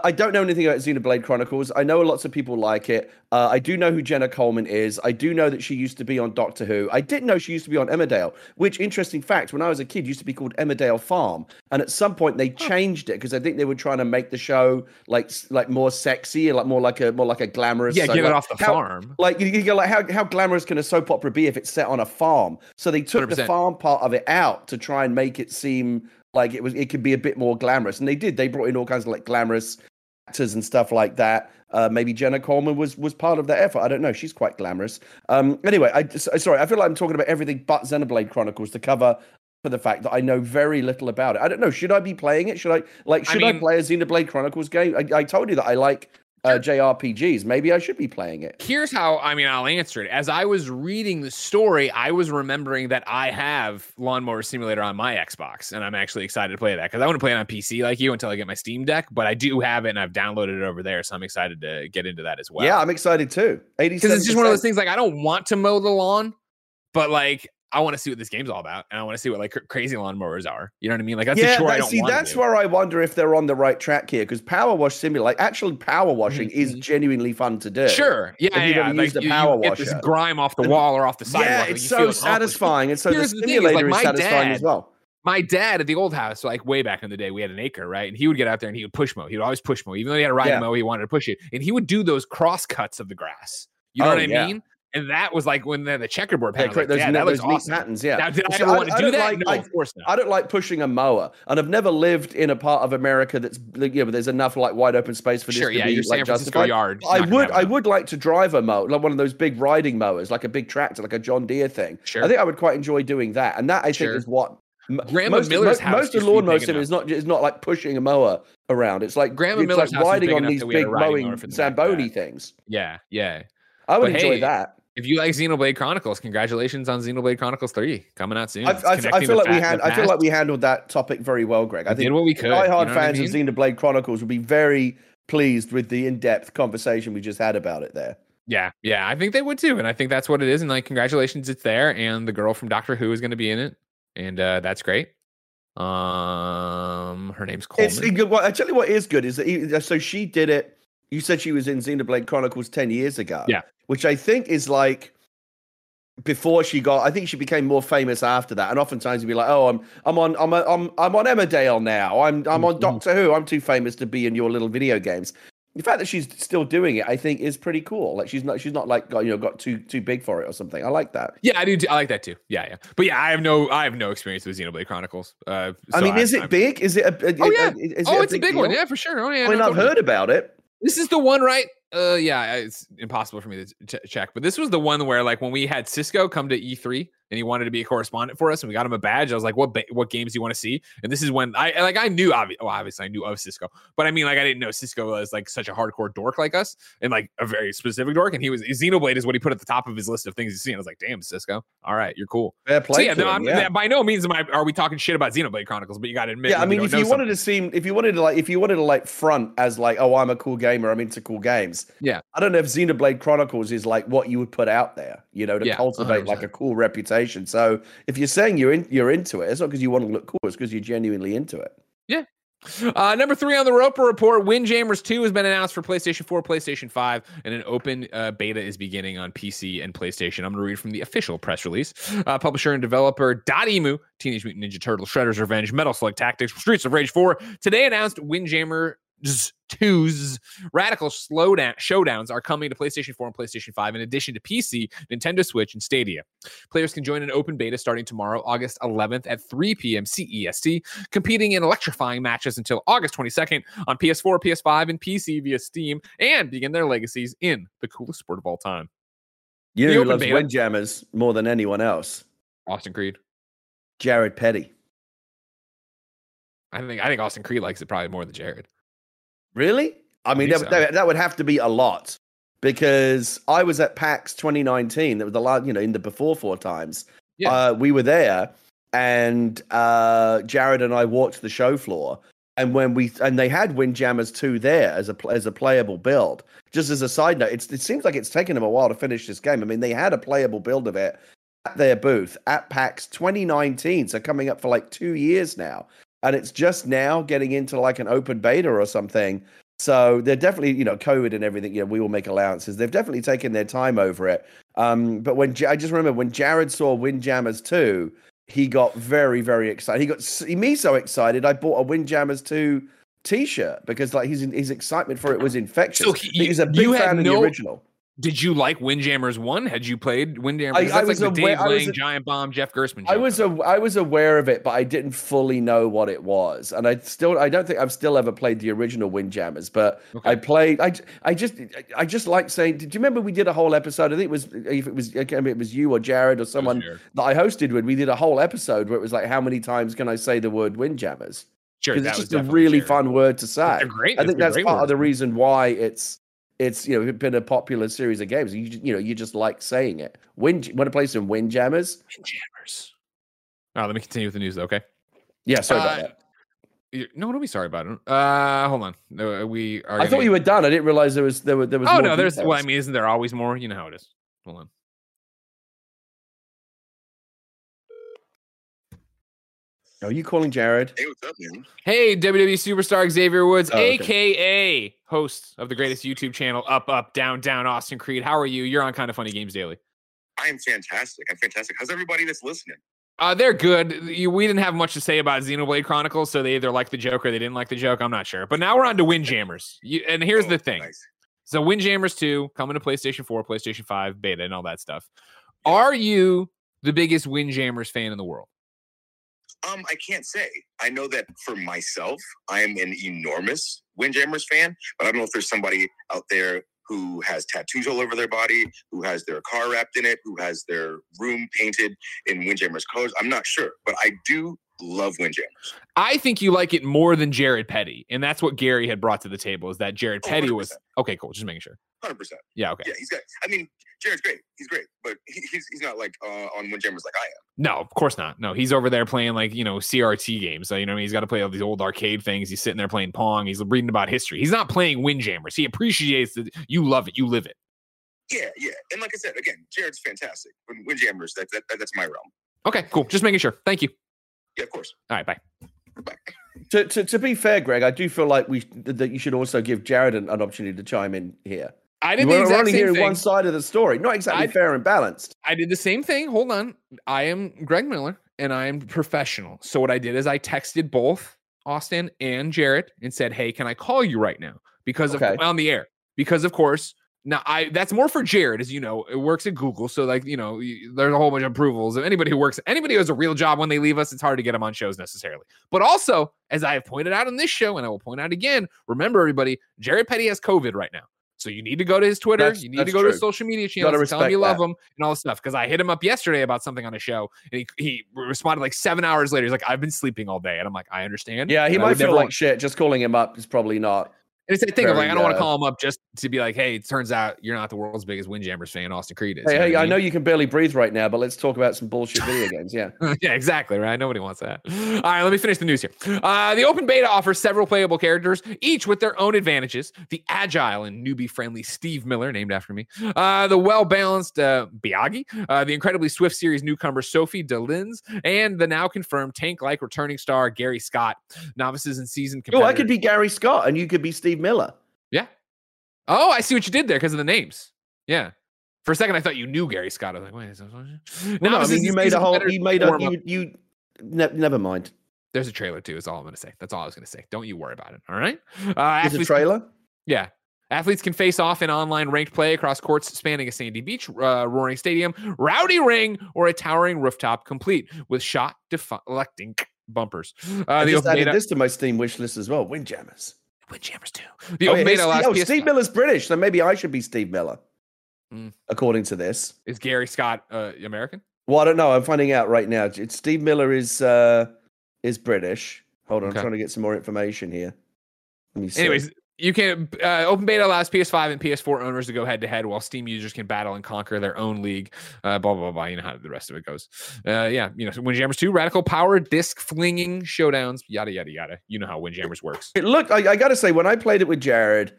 I don't know anything about Xenoblade Chronicles. I know lots of people like it. Uh, I do know who Jenna Coleman is. I do know that she used to be on Doctor Who. I didn't know she used to be on Emmerdale, which, interesting fact, when I was a kid, used to be called Emmerdale Farm. And at some point, they changed it because I think they were trying to make the show like like more sexy, like more like a more like a glamorous. Yeah, so, get it like, off the how- farm. Like you, you go like how how glamorous can a soap opera be if it's set on a farm? So they took the 100%. farm part of it out to try and make it seem like it was it could be a bit more glamorous, and they did. They brought in all kinds of like glamorous actors and stuff like that. Uh, maybe Jenna Coleman was was part of that effort. I don't know. She's quite glamorous. Um, anyway, I sorry. I feel like I'm talking about everything but Xenoblade Chronicles to cover for the fact that I know very little about it. I don't know. Should I be playing it? Should I like? Should I, mean- play a Xenoblade Chronicles game? I, I told you that I like uh, JRPGs. Maybe I should be playing it. Here's how I mean I'll answer it. As I was reading the story, I was remembering that I have Lawnmower Simulator on my Xbox, and I'm actually excited to play that because I want to play it on PC like you until I get my Steam Deck. But I do have it, and I've downloaded it over there, so I'm excited to get into that as well. yeah, I'm excited too. Because it's just one of those things. Like I don't want to mow the lawn, but like I want to see what this game's all about, and I want to see what like cr- crazy lawnmowers are. You know what I mean? Like that's yeah, a chore I that- don't see, that's do. where I wonder if they're on the right track here because Power Wash Simulator, like actually power washing, is Mhm. genuinely fun to do. Sure. Yeah. Have you yeah. ever like, used a you- you power get this washer? grime off the wall or off the sidewalk. Yeah, like, it's you so feel satisfying, and so the Here's the thing is, simulator like, is my satisfying dad- as well. my dad at the old house, like way back in the day, we had an acre, right? And he would get out there and he would push mow. He would always push mow, even though he had a riding Yeah. mow. He wanted to push it, and he would do those cross cuts of the grass. You know Oh, what I yeah. mean? And that was like when the, the checkerboard Yeah, pattern. correct. like, Those, yeah, that those awesome. patterns. Yeah. Now, did I So ever want to I do that? like- no, I- of course not. I don't like pushing a mower, and I've never lived in a part of America that's yeah, but there's enough like wide open space for this sure, to yeah, be your San like Francisco justified. yard. I would, I would like to drive a mower, like one of those big riding mowers, like a big tractor, like a John Deere thing. Sure. I think I would quite enjoy doing that, and that I think Sure. is what Grandma most, Miller's most, house most of lawn mowing big sim enough. is not is not like pushing a mower around. It's like Grandma it's Miller's like riding on these that we had a big mowing mower for the back of that. zamboni things. Yeah, yeah. I would But enjoy hey, that. If you like Xenoblade Chronicles, congratulations on Xenoblade Chronicles 3 coming out soon. I, I, I feel like we I feel like we handled that topic very well, Greg. I We think did what we could. diehard you know what I fans mean? of Xenoblade Chronicles would be very pleased with the in-depth conversation we just had about it there. Yeah, yeah, I think they would too, and I think that's what it is. And like, congratulations, it's there, and the girl from Doctor Who is going to be in it, and uh, that's great. Um, her name's Coleman. It's well, I tell you what is good is that he, so she did it. You said she was in Xenoblade Chronicles ten years ago. Yeah. which I think is like before she got. I think she became more famous after that. And oftentimes you'd be like, "Oh, I'm I'm on I'm I'm I'm on Emmerdale now. I'm I'm on Mhm. Doctor Who. I'm too famous to be in your little video games." The fact that she's still doing it, I think, is pretty cool. Like she's not she's not like got, you know got too too big for it or something. I like that. yeah, I do. Too. I like that too. Yeah, yeah. But yeah, I have no, I have no experience with Xenoblade Chronicles. Uh, I so mean, is it I'm- big? Is it a, a- Oh a- yeah. is oh, it it's a big one. Yeah, for sure. Oh yeah. I mean, no, I've heard about it. This is the one, right? Uh, yeah, it's impossible for me to ch- check, but this was the one where, like, when we had Cisco come to E3 and he wanted to be a correspondent for us, and we got him a badge. I was like, "What? Ba- what games do you want to see?" And this is when I like I knew, obvi- well, obviously, I knew of Cisco, but I mean, like, I didn't know Cisco was like such a hardcore dork like us, and like a very specific dork. And he was Xenoblade is what he put at the top of his list of things he's seen. I was like, "Damn, Cisco, all right, you're cool." So play. yeah, no, him, I'm, yeah. by no means am I. Are we talking shit about Xenoblade Chronicles? But you got to admit, Yeah, I mean, if you wanted to seem, if you wanted to like, if you wanted to like front as like, oh, I'm a cool gamer, I'm into cool games. Yeah. I don't know if Xenoblade Chronicles is like what you would put out there, you know, to Yeah, cultivate like 100%. a cool reputation. So if you're saying you're in, you're into it, it's not because you want to look cool, it's because you're genuinely into it. Yeah, uh, number three on the Roper report, Windjammers 2 has been announced for PlayStation 4, PlayStation 5, and an open uh, beta is beginning on PC and PlayStation. I'm going to read from the official press release. Uh, publisher and developer Dotemu, Teenage Mutant Ninja Turtles, Shredder's Revenge, Metal Slug Tactics, Streets of Rage 4, today announced Windjammer 2's radical slowdown showdowns are coming to PlayStation 4 and PlayStation 5 in addition to PC, Nintendo Switch, and Stadia. Players can join an open beta starting tomorrow, August 11th at 3 p.m. CEST, competing in electrifying matches until August 22nd on PS4, PS5, and PC via Steam, and begin their legacies in the coolest sport of all time. You know who loves beta- Windjammers more than anyone else? Austin Creed. Jared Petty. I think I think Austin Creed likes it probably more than Jared. Really? I mean, think that, so. that, that would have to be a lot because I was at PAX 2019. That was the last, you know, in the before four times. Yeah. Uh, we were there, and uh, Jared and I walked the show floor. And when we and they had Windjammers 2 there as a as a playable build. Just as a side note, it's, it seems like it's taken them a while to finish this game. I mean, they had a playable build of it at their booth at PAX 2019, so coming up for like two years now, and it's just now getting into like an open beta or something. So they're definitely, you know, COVID and everything. You know, we will make allowances. They've definitely taken their time over it. Um, but when I just remember when Jared saw Windjammers 2, he got very, very excited. He got me so excited. I bought a Windjammers 2 T-shirt because like his his excitement for it was infectious. So he- He's a big fan of the original. Did you like Windjammers one? Had you played Windjammers? I- That's I like was the aware- Dave Lang a- Giant Bomb Jeff Gerstmann. I was a, I was aware of it, but I didn't fully know what it was, and I still I don't think I've still ever played the original Windjammers, but Okay. I played. I I just I just like saying. Do you remember we did a whole episode? I think it was if it was I can't remember if it was you or Jared or someone Jared. that I hosted with. We did a whole episode where it was like, how many times can I say the word Windjammers? Sure, Because it's just a really Jared. fun word to say. I think that's part word. of the reason why it's it's you know been a popular series of games. You you know you just like saying it. Wind want to play some Windjammers? Windjammers. All right, let me continue with the news, though, okay? Yeah, sorry about Uh, that. No, don't be sorry about it. Uh, hold on. No, we are. I thought you were done. I didn't realize there was there were there was. Oh no, there's. Well, I mean, isn't there always more? You know how it is. Hold on. Are you calling Jared? Hey, what's up, man? Hey, WWE superstar Xavier Woods, Oh, okay. aka host of the greatest YouTube channel, Up, Up, Down, Down, Austin Creed. How are you? You're on Kind of Funny Games Daily. I am fantastic. I'm fantastic. How's everybody that's listening? Uh, they're good. You, we didn't have much to say about Xenoblade Chronicles, so they either liked the joke or they didn't like the joke. I'm not sure. But now we're on to Windjammers. You, and here's Oh, the thing. Nice. So Windjammers 2 coming to PlayStation 4, PlayStation 5, beta, and all that stuff. Are you the biggest Windjammers fan in the world? Um, I can't say. I know that for myself, I am an enormous Windjammers fan, but I don't know if there's somebody out there who has tattoos all over their body, who has their car wrapped in it, who has their room painted in Windjammers colors. I'm not sure, but I do love Windjammers. I think you like it more than Jared Petty, and that's what Gary had brought to the table. Is that Jared Oh, Petty was 100%. okay? Cool, just making sure. Hundred percent. Yeah, okay. Yeah, he's got. I mean, Jared's great. He's great, but he, he's he's not like uh, on Windjammers like I am. No, of course not. No, he's over there playing like you know CRT games. So you know what I mean? he's got to play all these old arcade things. He's sitting there playing Pong. He's reading about history. He's not playing Windjammers. He appreciates that you love it. You live it. Yeah, yeah. And like I said, again, Jared's fantastic. But Windjammers, that, that that's my realm. Okay, cool. Just making sure. Thank you. Yeah, of course. All right, bye. To, to to be fair, Greg, I do feel like we that you should also give Jared an, an opportunity to chime in here. I You did the were exact only same hearing thing. one side of the story, not exactly I- fair and balanced. I did the same thing. Hold on. I am Greg Miller and I am professional. So what I did is I texted both Austin and Jared and said, "Hey, can I call you right now?" Because of Okay. on the air. Because of course, now I that's more for Jared, as you know, it works at Google. So like you know, there's a whole bunch of approvals. And anybody who works, anybody who has a real job when they leave us, it's hard to get them on shows necessarily. But also, as I have pointed out on this show, and I will point out again, remember everybody, Jared Petty has COVID right now. So you need to go to his Twitter. That's- you need to go to his social media channels, tell him you love that. him and all this stuff. Because I hit him up yesterday about something on a show, and he, he responded like seven hours later. He's like, "I've been sleeping all day," and I'm like, "I understand." Yeah, he And might feel like shit. Just calling him up is probably not. And it's that thing of like, I don't want to call him up just to be like, "Hey, it turns out you're not the world's biggest Windjammers fan. Austin Creed is." Hey, You know hey, I mean? know you can barely breathe right now, but let's talk about some bullshit video games. Yeah. yeah, exactly. Right. Nobody wants that. All right, let me finish the news here. Uh, the open beta offers several playable characters, each with their own advantages. The agile and newbie friendly Steve Miller, named after me. Uh, the well balanced uh, Biaggi. Uh, the incredibly swift series newcomer Sophie De Lince. And the now confirmed tank like returning star Gary Scott. Novices and seasoned Oh, I could be Gary Scott, and you could be Steve Miller. Yeah. Oh, I see what you did there because of the names. Yeah. For a second, I thought you knew Gary Scott. I was like, wait, is that Well, no, I mean you made a whole. You made a. You. you ne- never mind. There's a trailer too. Is all I'm going to say. That's all I was going to say. Don't you worry about it. All right. Uh, There's a trailer. Yeah. Athletes can face off in online ranked play across courts spanning a sandy beach, uh, roaring stadium, rowdy ring, or a towering rooftop, complete with shot deflecting bumpers. Uh, I just added beta, this to my Steam wish list as well. Windjammers. Windjammers too. The Oh, open yeah, beta Steve- oh, PS Steve Miller's British, so maybe I should be Steve Miller, Mm. according to this. Is Gary Scott uh, American? Well, I don't know. I'm finding out right now. It's Steve Miller is uh, is British. Hold on, Okay. I'm trying to get some more information here. Let me see. Anyways, you can uh, open beta allows PS5 and PS4 owners to go head to head, while Steam users can battle and conquer their own league. Uh, blah blah blah. You know how the rest of it goes. Uh, yeah, you know, so Windjammers 2, radical power, disc flinging showdowns, yada yada yada. You know how Windjammers works. Look. I, I got to say, when I played it with Jared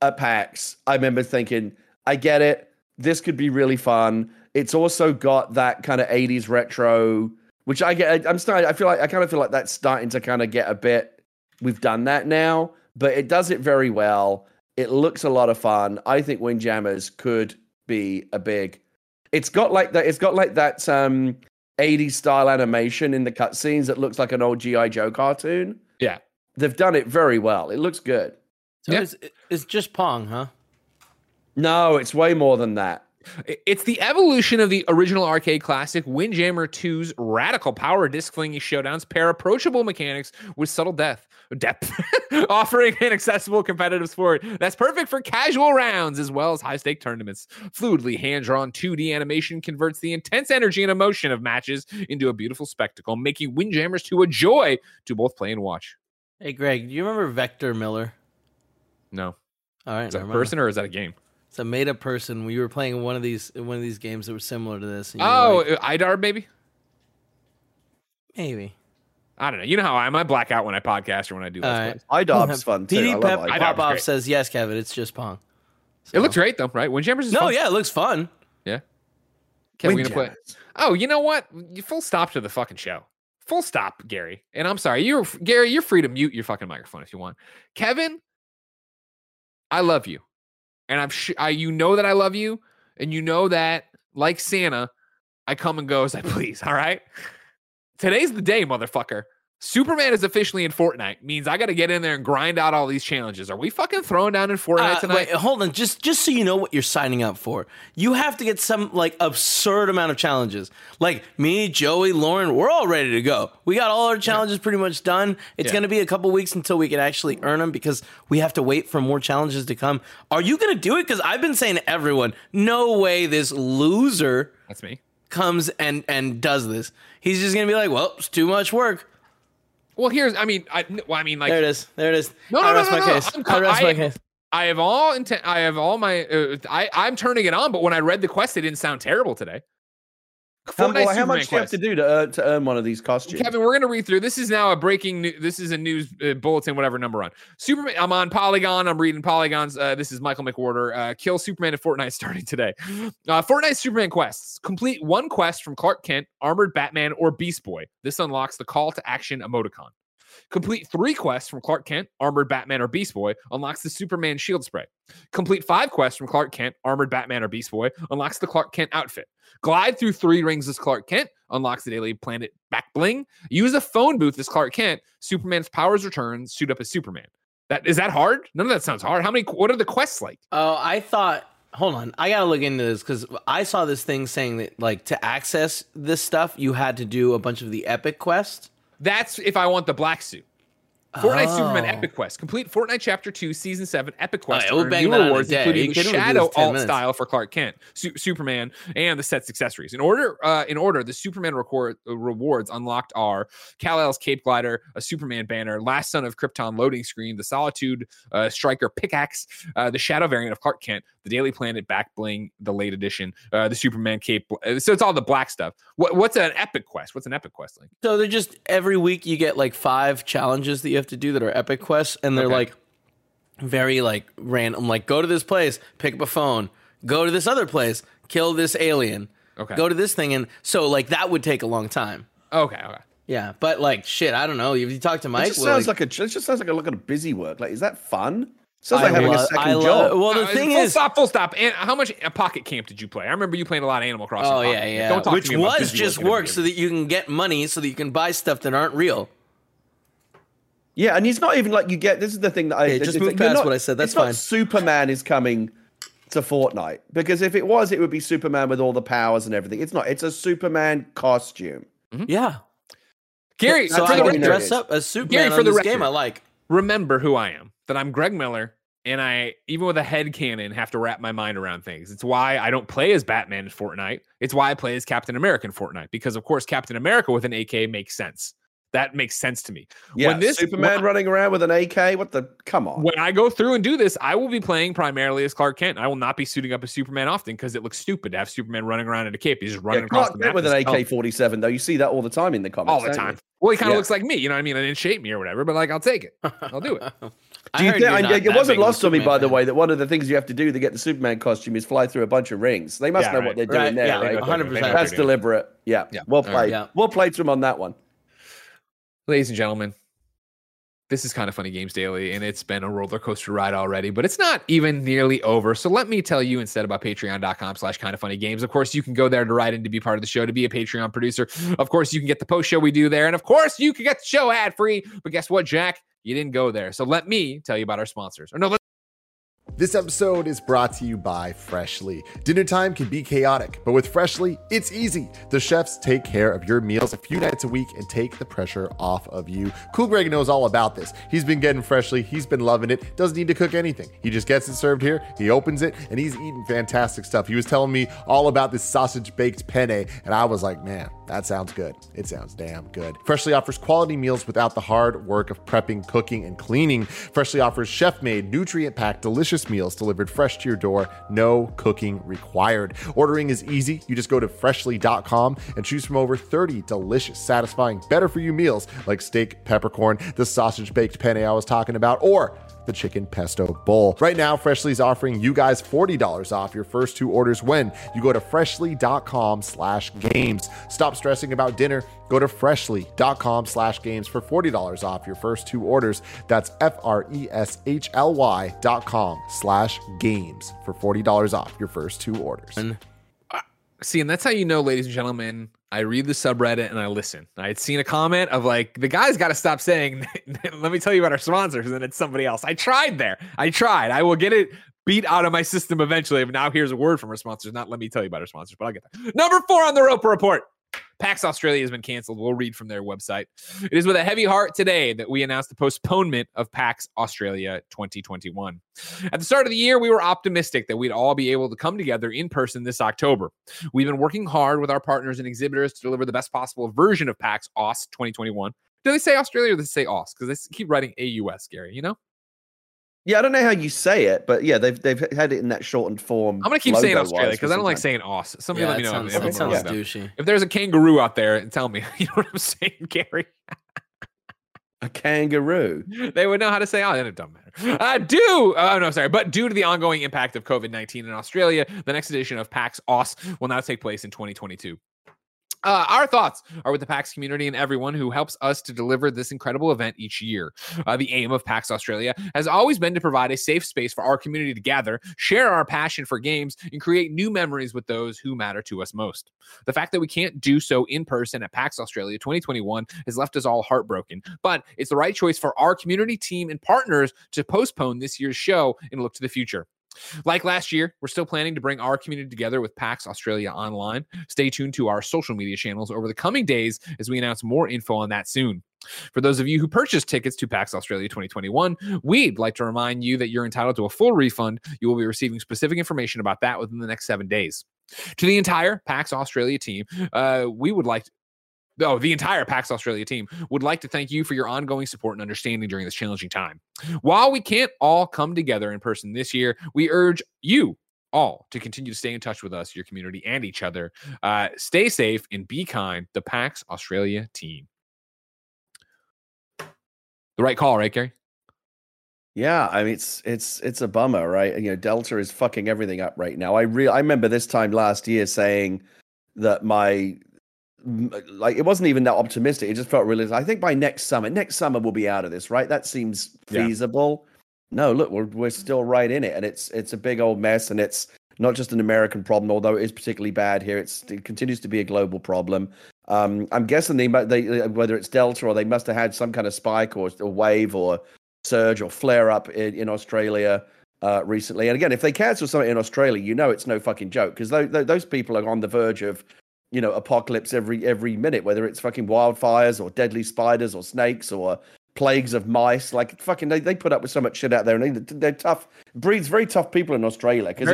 at PAX, I remember thinking, I get it. This could be really fun. It's also got that kind of 80s retro, which I get. I'm starting. I feel like I kind of feel like that's starting to kind of get a bit. We've done that now, but it does it very well. It looks a lot of fun. I think Windjammers could be a big. It's got like that. It's got like that um 80s style animation in the cutscenes that looks like an old GI Joe cartoon. Yeah. They've done it very well. It looks good. So Yeah. it's, it's just Pong, huh? No, it's way more than that. It's the evolution of the original arcade classic Windjammer 2's radical power disc flinging showdowns pair approachable mechanics with subtle depth, depth, offering an accessible competitive sport that's perfect for casual rounds as well as high stake tournaments. Fluidly hand drawn 2D animation converts the intense energy and emotion of matches into a beautiful spectacle, making Windjammers 2 a joy to both play and watch. Hey, Greg, do you remember Vector Miller? No, All right, is that a person or is that a game? It's a made-up person. We were playing one of these one of these games that were similar to this. Oh, like, Idar, maybe. maybe. I don't know. You know how I am. I black out when I podcast or when I do. All Let's right. plays. iDob's fun too. I PD Pep iDob. Pop Off says yes, Kevin. It's just Pong. It looks great though, right? Windjammers is No, fun. yeah, it looks fun. Yeah. Kevin, we gonna play. Oh, you know what? You full stop to the fucking show. Full stop, Gary. And I'm sorry, you're Gary. You're free to mute your fucking microphone if you want. Kevin, I love you, and I'm sh- I you know that I love you, and you know that like Santa, I come and go as I please. All right. Today's the day, motherfucker. Superman is officially in Fortnite. Means I got to get in there and grind out all these challenges. Are we fucking throwing down in Fortnite Uh, tonight? wait, hold on. Just just so you know what you're signing up for, you have to get some like absurd amount of challenges. Like me, Joey, Lauren, we're all ready to go. We got all our challenges pretty much done. It's Yeah. going to be a couple weeks until we can actually earn them because we have to wait for more challenges to come. Are you going to do it? Because I've been saying to everyone, no way this loser That's me. Comes and and does this. He's just going to be like, well, it's too much work. Well, here's. I mean, I. Well, I mean, like There it is. There it is. No, no, I no, rest no, my no. case. I'm I rest I- my case. I have all intent. I have all my. Uh, I I'm turning it on, but when I read the quest, it didn't sound terrible today. How, well, how much do you have to do to earn, to earn one of these costumes? Kevin, we're gonna read through. This is now a breaking. New, this is a news uh, bulletin, whatever number on Superman. I'm on Polygon. I'm reading Polygons. Uh, this is Michael McWhertor. Uh, kill Superman in Fortnite starting today. Uh, Fortnite Superman quests. Complete one quest from Clark Kent, Armored Batman, or Beast Boy. This unlocks the call to action emoticon. Complete three quests from Clark Kent, Armored Batman, or Beast Boy, unlocks the Superman shield spray. Complete five quests from Clark Kent, Armored Batman, or Beast Boy, unlocks the Clark Kent outfit. Glide through three rings as Clark Kent, unlocks the Daily Planet back bling. Use a phone booth as Clark Kent, Superman's powers return, suit up as Superman. That is that hard? None of that sounds hard. How many? What are the quests like? Oh, I thought. Hold on, I gotta look into this because I saw this thing saying that like to access this stuff, you had to do a bunch of the epic quest. That's if I want the black suit. Fortnite Superman Oh. Epic Quest. Complete Fortnite Chapter 2, Season 7 Epic Quest. Alright, we'll new that out in a rewards, including the can only do Shadow this 10 alt minutes. style for Clark Kent, Su- Superman, and the set's accessories. In order, uh, in order, the Superman record, uh, rewards unlocked are Kal-El's Cape Glider, a Superman banner, Last Son of Krypton loading screen, the Solitude uh, Striker pickaxe, uh, the Shadow variant of Clark Kent, the Daily Planet back bling, the late edition, uh, the Superman Cape. uh, So it's all the black stuff. What, what's an Epic Quest? What's an Epic Quest like? So they're just every week you get like five challenges that you have to do that are epic quests, and they're Okay. like very like random. Like go to this place, pick up a phone. Go to this other place, kill this alien. Okay. Go to this thing, and so like that would take a long time. Okay. Okay. Yeah, but like shit, I don't know. If you talk to It Mike, just well, sounds like, a. It just sounds like a look at a busy work. Like, is that fun? Sounds I like having lo- a second I lo- job. Well, the Uh, thing full is, stop, full stop. And how much uh, Pocket Camp did you play? I remember you playing a lot of Animal Crossing. Oh Pocket yeah, Camp. yeah. Don't talk Which to me about was busy just work work so that you can get money so that you can buy stuff that aren't real. Yeah, and it's not even like you get. This is the thing that I Okay, just it's- move past not- what I said, that's it's not fine. Superman is coming to Fortnite because if it was, it would be Superman with all the powers and everything. It's not. It's a Superman costume. Mm-hmm. Yeah. Gary, So That's I what can we dress up as Superman Gary, for the this record. game. I like. remember who I am. That I'm Greg Miller, and I even with a head cannon have to wrap my mind around things. It's why I don't play as Batman in Fortnite. It's why I play as Captain America in Fortnite because of course Captain America with an AK makes sense. That makes sense to me. Yeah, when this Superman when, running around with an AK. What the? Come on. when I go through and do this, I will be playing primarily as Clark Kent. I will not be suiting up as Superman often because it looks stupid to have Superman running around in a cape. He's just running yeah, across Clark the Kent map with an. AK forty seven though. You see that all the time in the comics. all the time. you? Well, he kind of Yeah. looks like me. You know what I mean? It didn't shape me or whatever, but like I'll take it. I'll do it. Do you think, you're and not it wasn't big of a lost on me, by Superman the way, that one of the things you have to do to get the Superman costume is fly through a bunch of rings. They must Yeah, know right. what they're doing Right, there, yeah, right? They know what they're doing. 100%. They know what That's deliberate. Yeah. Yeah. Well All right. played. Yeah. Well played to him on that one. Ladies and gentlemen, this is kind of funny games daily, and it's been a roller coaster ride already, but it's not even nearly over. So let me tell you instead about patreon.com slash kind of funny games. Of course, you can go there to write in to be part of the show, to be a Patreon producer. Of course, you can get the post show we do there. And of course, you can get the show ad free. But guess what, Jack? You didn't go there. So let me tell you about our sponsors. Or no, This episode is brought to you by Freshly. Dinner time can be chaotic, but with Freshly, it's easy. The chefs take care of your meals a few nights a week and take the pressure off of you. Cool Greg knows all about this. He's been getting Freshly, he's been loving it, doesn't need to cook anything. He just gets it served here, he opens it, and he's eating fantastic stuff. He was telling me all about this sausage baked penne, and I was like, man, that sounds good. It sounds damn good. Freshly offers quality meals without the hard work of prepping, cooking, and cleaning. Freshly offers chef made, nutrient packed, delicious meals delivered fresh to your door, no cooking required. Ordering is easy. You just go to freshly.com and choose from over 30 delicious, satisfying, better for you meals like steak, peppercorn, the sausage baked penne I was talking about, or the chicken pesto bowl. Right now, Freshly is offering you guys $40 off your first two orders when you go to freshly.com slash games. Stop stressing about dinner. Go to freshly.com slash games for $40 off your first two orders. That's F-R-E-S-H-L-Y dot com slash games for $40 off your first two orders. And See, and that's how you know, ladies and gentlemen, I read the subreddit and I listen. I had seen a comment of like, the guy's got to stop saying, let me tell you about our sponsors, and it's somebody else. I tried there. I tried. I will get it beat out of my system eventually. But now here's a word from our sponsors. Not let me tell you about our sponsors, but I'll get that. Number four on the Roper Report. PAX Australia has been canceled. We'll read from their website. It is with a heavy heart today that we announced the postponement of PAX Australia 2021. At the start of the year, we were optimistic that we'd all be able to come together in person this October. We've been working hard with our partners and exhibitors to deliver the best possible version of PAX AUS 2021. Do they say Australia or do they say AUS? Because they keep writing AUS, Gary, you know? Yeah, I don't know how you say it, but yeah, they've they've had it in that shortened form. I'm going to keep saying logo-wise Australia because I don't like saying AUS. Somebody yeah, let me know. sounds, if I'm sounds wrong douchey. If there's a kangaroo out there, and tell me. You know what I'm saying, Gary? a kangaroo. they would know how to say, oh, then it doesn't matter. Uh, due, oh, no, sorry, but due to the ongoing impact of COVID 19 in Australia, the next edition of PAX AUS will now take place in 2022. Uh, our thoughts are with the PAX community and everyone who helps us to deliver this incredible event each year. Uh, the aim of PAX Australia has always been to provide a safe space for our community to gather, share our passion for games, and create new memories with those who matter to us most. The fact that we can't do so in person at PAX Australia 2021 has left us all heartbroken, but it's the right choice for our community team and partners to postpone this year's show and look to the future. Like last year, we're still planning to bring our community together with PAX Australia online. Stay tuned to our social media channels over the coming days as we announce more info on that soon. For those of you who purchased tickets to PAX Australia 2021, we'd like to remind you that you're entitled to a full refund. You will be receiving specific information about that within the next seven days. To the entire PAX Australia team, uh, we would like Oh, the entire PAX Australia team would like to thank you for your ongoing support and understanding during this challenging time. While we can't all come together in person this year, we urge you all to continue to stay in touch with us, your community, and each other. Uh, stay safe and be kind. The PAX Australia team. The right call, right, Gary? Yeah, I mean it's it's it's a bummer, right? You know, Delta is fucking everything up right now. I re- I remember this time last year saying that my like it wasn't even that optimistic. It just felt really. I think by next summer, next summer we'll be out of this, right? That seems Yeah. feasible. No, look, we're we're still right in it, and it's it's a big old mess, and it's not just an American problem, although it is particularly bad here. It's it continues to be a global problem. Um, I'm guessing they, they whether it's Delta or they must have had some kind of spike or a wave or surge or flare up in, in Australia uh, recently. And again, if they cancel something in Australia, you know it's no fucking joke because those, those people are on the verge of, you know, apocalypse every every minute, whether it's fucking wildfires or deadly spiders or snakes or plagues of mice. Like fucking, they, they put up with so much shit out there, and they, they're tough. Breeds very tough people in Australia because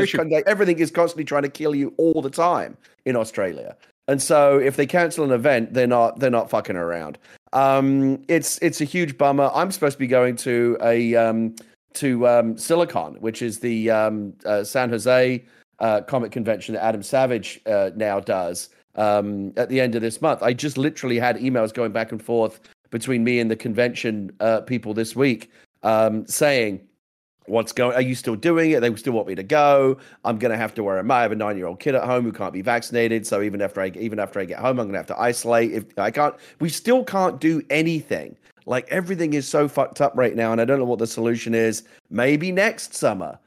everything is constantly trying to kill you all the time in Australia. And so if they cancel an event, they're not they're not fucking around. Um, it's it's a huge bummer. I'm supposed to be going to a um, to um, SiliCon, which is the um, uh, San Jose uh, comic convention that Adam Savage uh, now does um, at the end of this month. I just literally had emails going back and forth between me and the convention uh, people this week um, saying, What's going? Are you still doing it? They still want me to go. I'm going to have to wear. I have a nine year old kid at home who can't be vaccinated. So even after I even after I get home, I'm going to have to isolate. If I can't, we still can't do anything. Like everything is so fucked up right now, and I don't know what the solution is. Maybe next summer.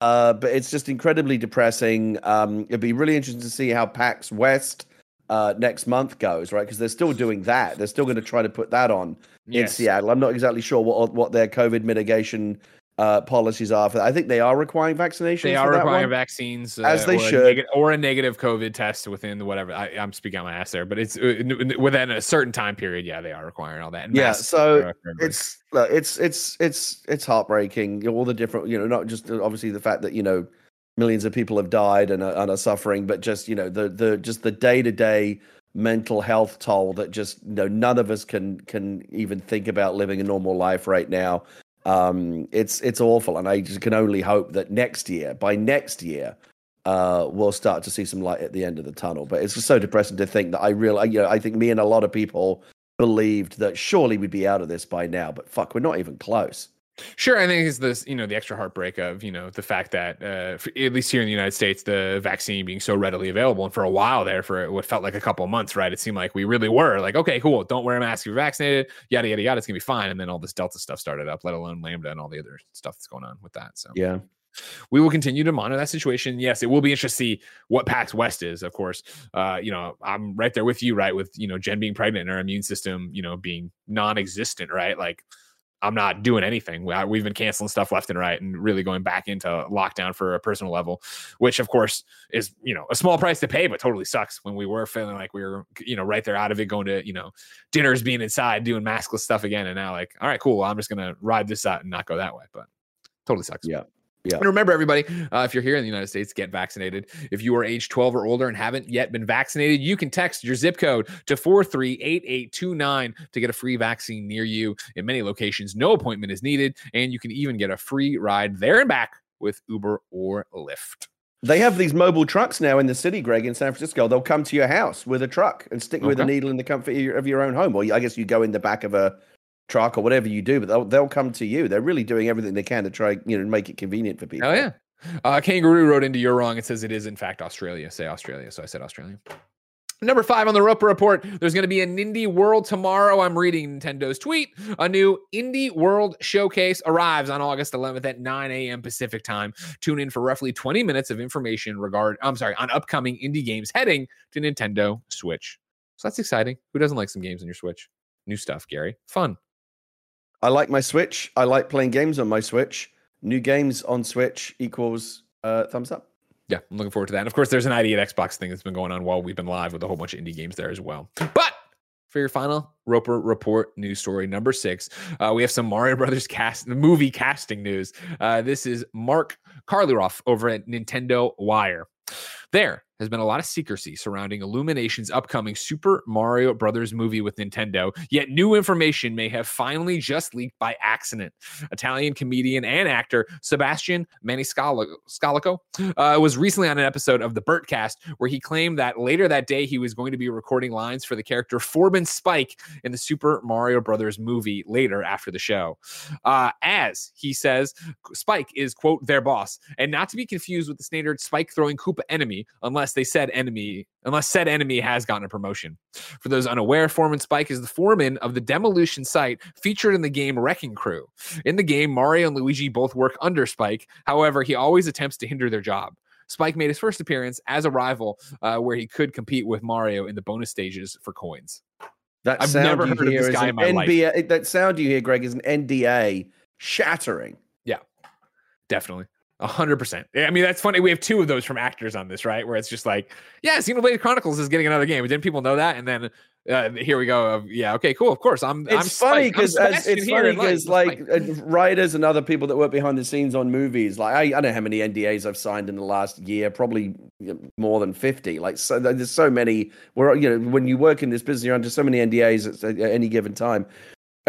Uh, but it's just incredibly depressing. Um, it'd be really interesting to see how PAX West uh, next month goes, right? Because they're still doing that. They're still going to try to put that on in Seattle. I'm not exactly sure what what their COVID mitigation uh, policies are for that. I think they are requiring vaccinations. They for are that requiring one. vaccines, As they or a should. or a negative COVID test within the whatever. I, I'm speaking on my ass there, but it's uh, within a certain time period. Yeah, they are requiring all that. And Yeah, so it's look, it's it's it's it's heartbreaking. All the different, you know, not just uh, obviously the fact that you know millions of people have died and are, and are suffering, but just you know the the just the day to day mental health toll that just you know none of us can can even think about living a normal life right now. Um, it's it's awful, and I just can only hope that next year, by next year, uh, we'll start to see some light at the end of the tunnel. But it's just so depressing to think that I really, you know, I think me and a lot of people believed that surely we'd be out of this by now, but fuck, we're not even close. Sure, I think it's this, you know, the extra heartbreak of, you know, the fact that, uh, f- at least here in the United States, the vaccine being so readily available, and for a while there, for what felt like a couple of months, right? It seemed like we really were like, okay, cool, don't wear a mask, you're vaccinated, yada yada yada, it's gonna be fine. And then all this Delta stuff started up, let alone Lambda and all the other stuff that's going on with that. So Yeah. we will continue to monitor that situation. Yes, it will be interesting to see what PAX West is, of course. Uh, you know, I'm right there with you, right? With, you know, Jen being pregnant and her immune system, you know, being non existent, right? Like, I'm not doing anything. We've been canceling stuff left and right and really going back into lockdown for a personal level, which of course is, you know, a small price to pay, but totally sucks when we were feeling like we were, you know, right there out of it, going to, you know, dinners, being inside, doing maskless stuff again. And now, like, all right, cool. I'm just going to ride this out and not go that way. But totally sucks. Yeah. Yeah. And remember, everybody, uh, if you're here in the United States, get vaccinated. If you are age 12 or older and haven't yet been vaccinated, you can text your zip code to 438829 to get a free vaccine near you. In many locations, no appointment is needed, and you can even get a free ride there and back with Uber or Lyft. They have these mobile trucks now in the city, Greg, in San Francisco. They'll come to your house with a truck and stick you with a needle in the comfort of your, of your own home. Or I guess you go in the back of a truck or whatever you do, but they'll, they'll come to you. They're really doing everything they can to try, you know, make it convenient for people. Oh yeah. Uh, Kangaroo wrote into You're Wrong. It says it is, in fact, Australia. Say Australia. So I said Australia. Number five on the Roper Report. There's going to be an Indie World tomorrow. I'm reading Nintendo's tweet. A new Indie World showcase arrives on August 11th at 9 a.m. Pacific time. Tune in for roughly 20 minutes of information regard. I'm sorry, on upcoming indie games heading to Nintendo Switch. So that's exciting. Who doesn't like some games on your Switch? New stuff, Gary. Fun. I like my Switch. I like playing games on my Switch. New games on Switch equals uh, thumbs up. yeah, I'm looking forward to that. And of course, there's an ID at Xbox thing that's been going on while we've been live with a whole bunch of indie games there as well. But for your final Roper Report news story, number six, uh, we have some Mario Brothers cast movie casting news. Uh, this is Mark Karliroff over at Nintendo Wire. There has been a lot of secrecy surrounding Illumination's upcoming Super Mario Brothers movie with Nintendo, yet new information may have finally just leaked by accident. Italian comedian and actor Sebastian Maniscalco uh, was recently on an episode of the Bertcast where he claimed that later that day he was going to be recording lines for the character Foreman Spike in the Super Mario Brothers movie later after the show. Uh, as he says, Spike is, quote, their boss, and not to be confused with the standard Spike throwing Koopa enemy, unless they said enemy, unless said enemy has gotten a promotion. For those unaware, Foreman Spike is the foreman of the demolition site featured in the game Wrecking Crew. In the game, Mario and Luigi both work under Spike. However, he always attempts to hinder their job. Spike made his first appearance as a rival uh, where he could compete with Mario in the bonus stages for coins. That I've sound never you heard of this guy in my life. That sound you hear, Greg, is an NDA shattering. Yeah, definitely. A hundred percent. I mean, that's funny. We have two of those from actors on this, right? Where it's just like, yeah, Xenoblade Chronicles is getting another game. Didn't people know that? And then uh, here we go. Of, yeah, okay, cool. Of course, I'm. I'm It's funny because it's funny because like uh, writers and other people that work behind the scenes on movies, like I, I don't know how many NDAs I've signed in the last year, probably more than fifty. Like so, there's so many. Where you know when you work in this business, you're under so many NDAs at, at any given time,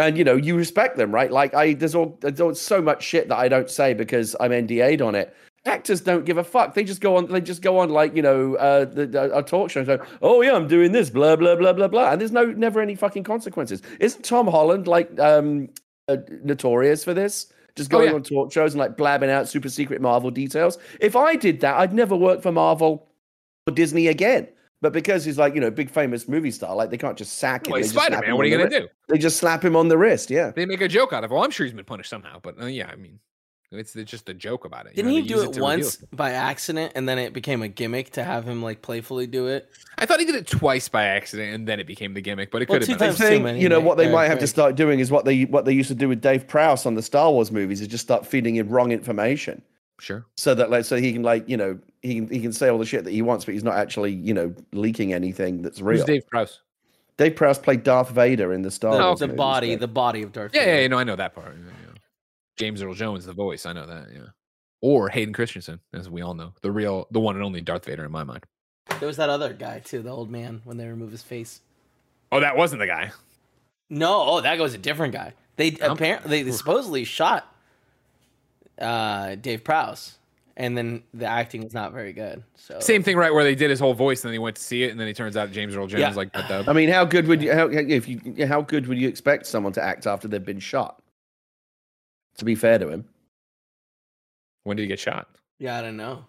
and you know you respect them, right? Like I, there's all there's so much shit that I don't say because I'm NDA'd on it. Actors don't give a fuck. They just go on. They just go on like you know uh, the, the a talk show and go, "Oh yeah, I'm doing this." Blah blah blah blah blah. And there's no never any fucking consequences. Isn't Tom Holland like um uh, notorious for this? Just Oh, going yeah. on talk shows and like blabbing out super secret Marvel details. If I did that, I'd never work for Marvel or Disney again. But because he's like you know big famous movie star, like they can't just sack him. Well, he's Spider Man. What are you gonna do? They just slap him on the wrist. Yeah. They make a joke out of. it. Well, I'm sure he's been punished somehow, but uh, yeah, I mean, it's, it's just a joke about it. Didn't know, he they do use it to reveal once by accident and then it became a gimmick to have him like playfully do it? I thought he did it twice by accident, and then it became the gimmick. But it Well, could two have been. I times too think many, you know Nick. what they Very might have to start doing is what they what they used to do with Dave Prowse on the Star Wars movies is just start feeding him wrong information Sure. so that like so he can like you know he can he can say all the shit that he wants, but he's not actually you know leaking anything that's real. Who's Dave Prowse? Dave Prowse played Darth Vader in the Star The, Wars. the movies, body, so- the body of Darth Yeah, yeah, Vader. yeah, no, I know that part. yeah, yeah. James Earl Jones, the voice, I know that. Yeah. Or Hayden Christensen, as we all know, the real, the one and only Darth Vader in my mind. There was that other guy too, the old man when they remove his face. Oh, that wasn't the guy. No, oh, that was a different guy. They Um, apparently they supposedly shot uh, Dave Prowse, and then the acting was not very good. So Same thing, right? Where they did his whole voice, and then he went to see it, and then he turns out James Earl Jones Yeah. like that. dub. I mean, how good would you how if you how good would you expect someone to act after they've been shot? To be fair to him, When did he get shot? Yeah, I don't know.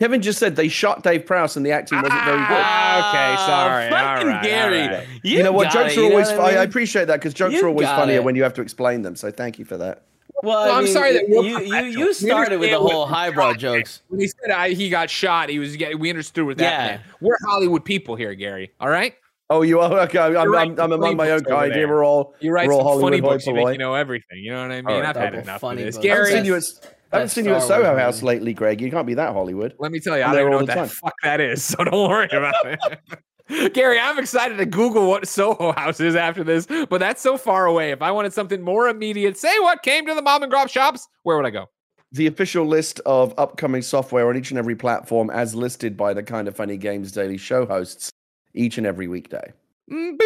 Kevin just said they shot Dave Prowse and the acting wasn't very good. Ah, okay, sorry. fucking all right, Gary. all right. You, You, know what? Jokes it, are you know always. I, mean? I appreciate that because jokes You are always funnier it. when you have to explain them. So thank you for that. Well, I Well, I'm mean, sorry that you you, you started with the whole what highbrow shot jokes. When he said I, he got shot, he was getting. We understood what that Yeah. meant. We're Hollywood people here, Gary. All right. Oh, you are okay. I'm, I'm, right, I'm, I'm among my own Playbooks kind. Here there. we're all You write we're all some funny books. You think you know everything. You know what I mean? All right, I've had double enough of funny this, books. I haven't Gary. seen you at, I haven't seen you at Soho Wars House movie. lately, Greg. You can't be that Hollywood. Let me tell you, I'm I don't know what the fuck that is, so don't worry about it. Gary, I'm excited to Google what Soho House is after this, but that's so far away. If I wanted something more immediate, say what came to the mom and grop shops, where would I go? The official list of upcoming software on each and every platform, as listed by the Kind of Funny Games Daily Show hosts, each and every weekday. Mm,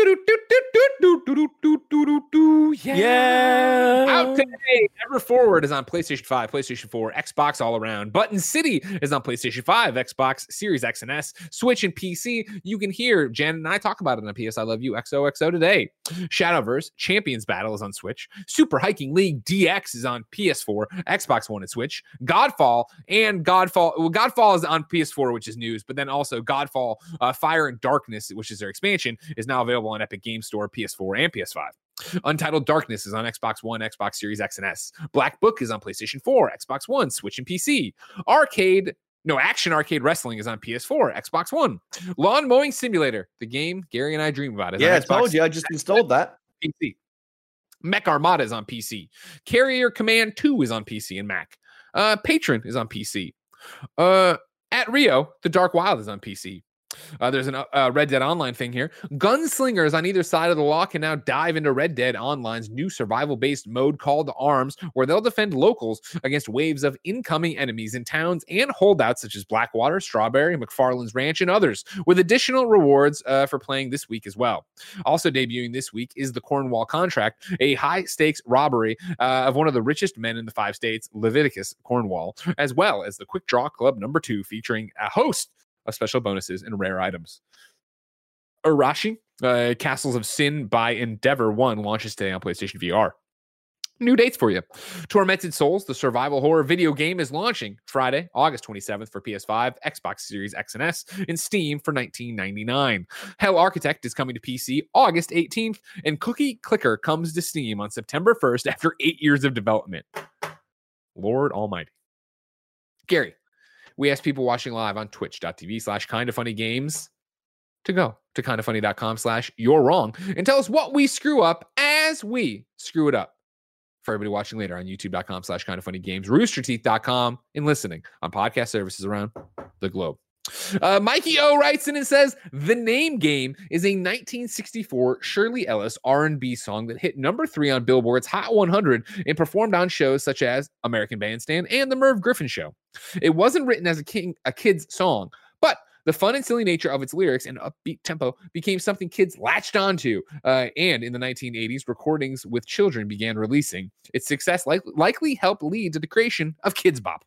yeah. Out today. Ever Forward is on PlayStation 5, PlayStation 4, Xbox all around. Button City is on PlayStation 5, Xbox, Series X and S, Switch, and PC. You can hear Jen and I talk about it on PS I Love You XOXO today. Shadowverse Champions Battle is on Switch. Super Hiking League DX is on PS4, Xbox One, and Switch. Godfall and Godfall. Well, Godfall is on PS4, which is news, but then also Godfall uh, Fire and Darkness, which is their expansion, is now available on Epic Game Store, PS4, and PS5. Untitled Darkness is on Xbox One, Xbox Series X and S. Black Book is on PlayStation 4, Xbox One, Switch, and PC. Arcade, no, Action Arcade Wrestling is on PS4, Xbox One. Lawn Mowing Simulator, the game Gary and I dream about, is yeah, I told you. I just installed that. PC. Mech Armada is on PC. Carrier Command 2 is on PC and Mac. Uh, Patron is on PC. Uh, at Rio, The Dark Wild is on PC. Uh, there's a uh, Red Dead Online thing here. Gunslingers on either side of the law can now dive into Red Dead Online's new survival based mode called Arms, where they'll defend locals against waves of incoming enemies in towns and holdouts such as Blackwater, Strawberry, McFarland's Ranch, and others, with additional rewards uh, for playing this week as well. Also debuting this week is the Cornwall Contract, a high stakes robbery uh, of one of the richest men in the five states, Leviticus Cornwall, as well as the Quick Draw Club number two, featuring a host of special bonuses and rare items. Arashi, uh, Castles of Sin by Endeavor 1 launches today on PlayStation VR. New dates for you. Tormented Souls, the survival horror video game, is launching Friday, August 27th for PS5, Xbox Series X and S, and Steam for $19.99. Hell Architect is coming to PC August 18th, and Cookie Clicker comes to Steam on September 1st after eight years of development. Lord Almighty. Gary, we ask people watching live on twitch.tv slash kind of funny games to go to kindoffunny.com slash you're wrong and tell us what we screw up as we screw it up for everybody watching later on youtube.com slash kind of funny games, roosterteeth.com, and listening on podcast services around the globe. Uh, Mikey O writes in and says the name game is a 1964 Shirley Ellis R&B song that hit number three on Billboard's Hot 100 and performed on shows such as American Bandstand and The Merv Griffin Show. It wasn't written as a, king, a kid's song, but the fun and silly nature of its lyrics and upbeat tempo became something kids latched onto. Uh, and in the 1980s, recordings with children began releasing. Its success like- likely helped lead to the creation of Kidz Bop.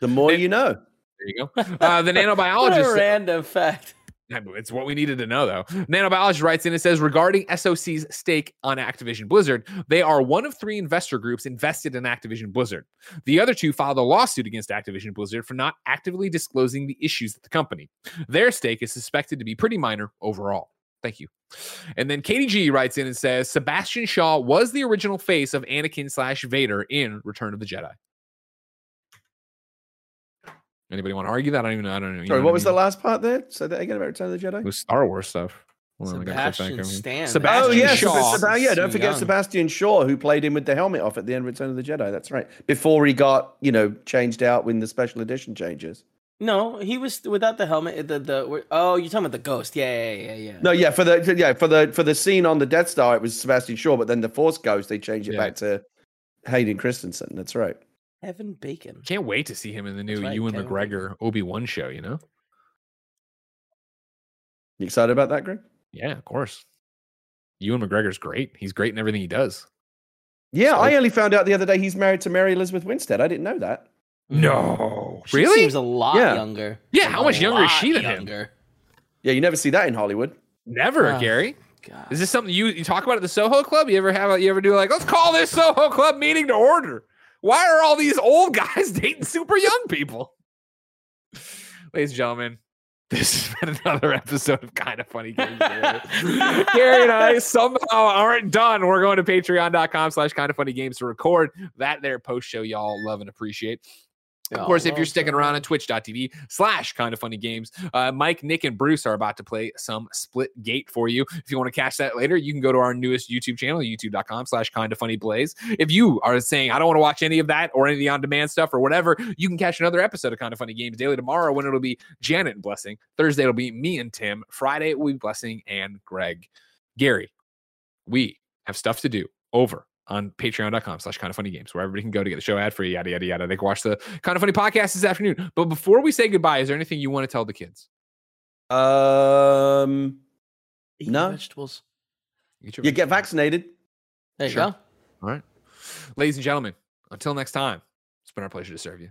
The more you know. There you go. Uh, the What a nanobiologist. random fact. It's what we needed to know, though. Nanobiologist writes in and says regarding SOC's stake on Activision Blizzard, they are one of three investor groups invested in Activision Blizzard. The other two filed a lawsuit against Activision Blizzard for not actively disclosing the issues at the company. Their stake is suspected to be pretty minor overall. Thank you. And then Katie G writes in and says Sebastian Shaw was the original face of Anakin slash Vader in Return of the Jedi. Anybody want to argue that? I don't even know. I don't know. Sorry, know what was I the last part there? Say that again about Return of the Jedi. It was Star Wars stuff. Hold on, I gotta click back Sebastian over here. Stan. Sebastian Oh yeah, Shaw. Seb- Seb- yeah. Don't forget young. Sebastian Shaw, who played him with the helmet off at the end of Return of the Jedi. That's right. Before he got, you know, changed out when the special edition changes. No, he was without the helmet. Uh, the the oh, you're talking about the ghost? Yeah, yeah, yeah, yeah. No, yeah, for the yeah for the for the scene on the Death Star, it was Sebastian Shaw, but then the Force Ghost, they changed it Yeah. back to Hayden Christensen. That's right. Evan Bacon. Can't wait to see him in the new right, Ewan Kevin McGregor Obi Wan show. You know? You excited about that, Greg? Yeah, of course. Ewan McGregor's great. He's great in everything he does. Yeah, So- I only found out the other day he's married to Mary Elizabeth Winstead. I didn't know that. No, She really? seems a lot Yeah. younger. Yeah, Like, how much younger is she than him? younger. Yeah, you never see that in Hollywood. Never, Ah. Gary. God. Is this something you, you talk about at the Soho Club? You ever have a, you ever do like let's call this Soho Club meeting to order? Why are all these old guys dating super young people? Ladies and gentlemen, this has been another episode of Kind of Funny Games. Gary. And I somehow aren't done. We're going to patreon.com slash kind of funny games to record that there post show y'all love and appreciate. Of Oh, course, if you're sticking around on twitch.tv slash kind of funny games, uh, Mike, Nick, and Bruce are about to play some split gate for you. If you want to catch that later, you can go to our newest YouTube channel, youtube.com slash kind of funny blaze. If you are saying, I don't want to watch any of that or any of the on demand stuff or whatever, you can catch another episode of Kind of Funny Games daily tomorrow when it'll be Janet and Blessing. Thursday, it'll be me and Tim. Friday, it will be Blessing and Greg. Gary, we have stuff to do over on patreon.com slash kind of funny games where everybody can go to get the show ad free, yada, yada, yada. They can watch the kind of funny podcast this afternoon. But before we say goodbye, is there anything you want to tell the kids? Um, Eat No. vegetables. Get your- you get vaccinated. There you Sure. go. All right. Ladies and gentlemen, until next time, it's been our pleasure to serve you.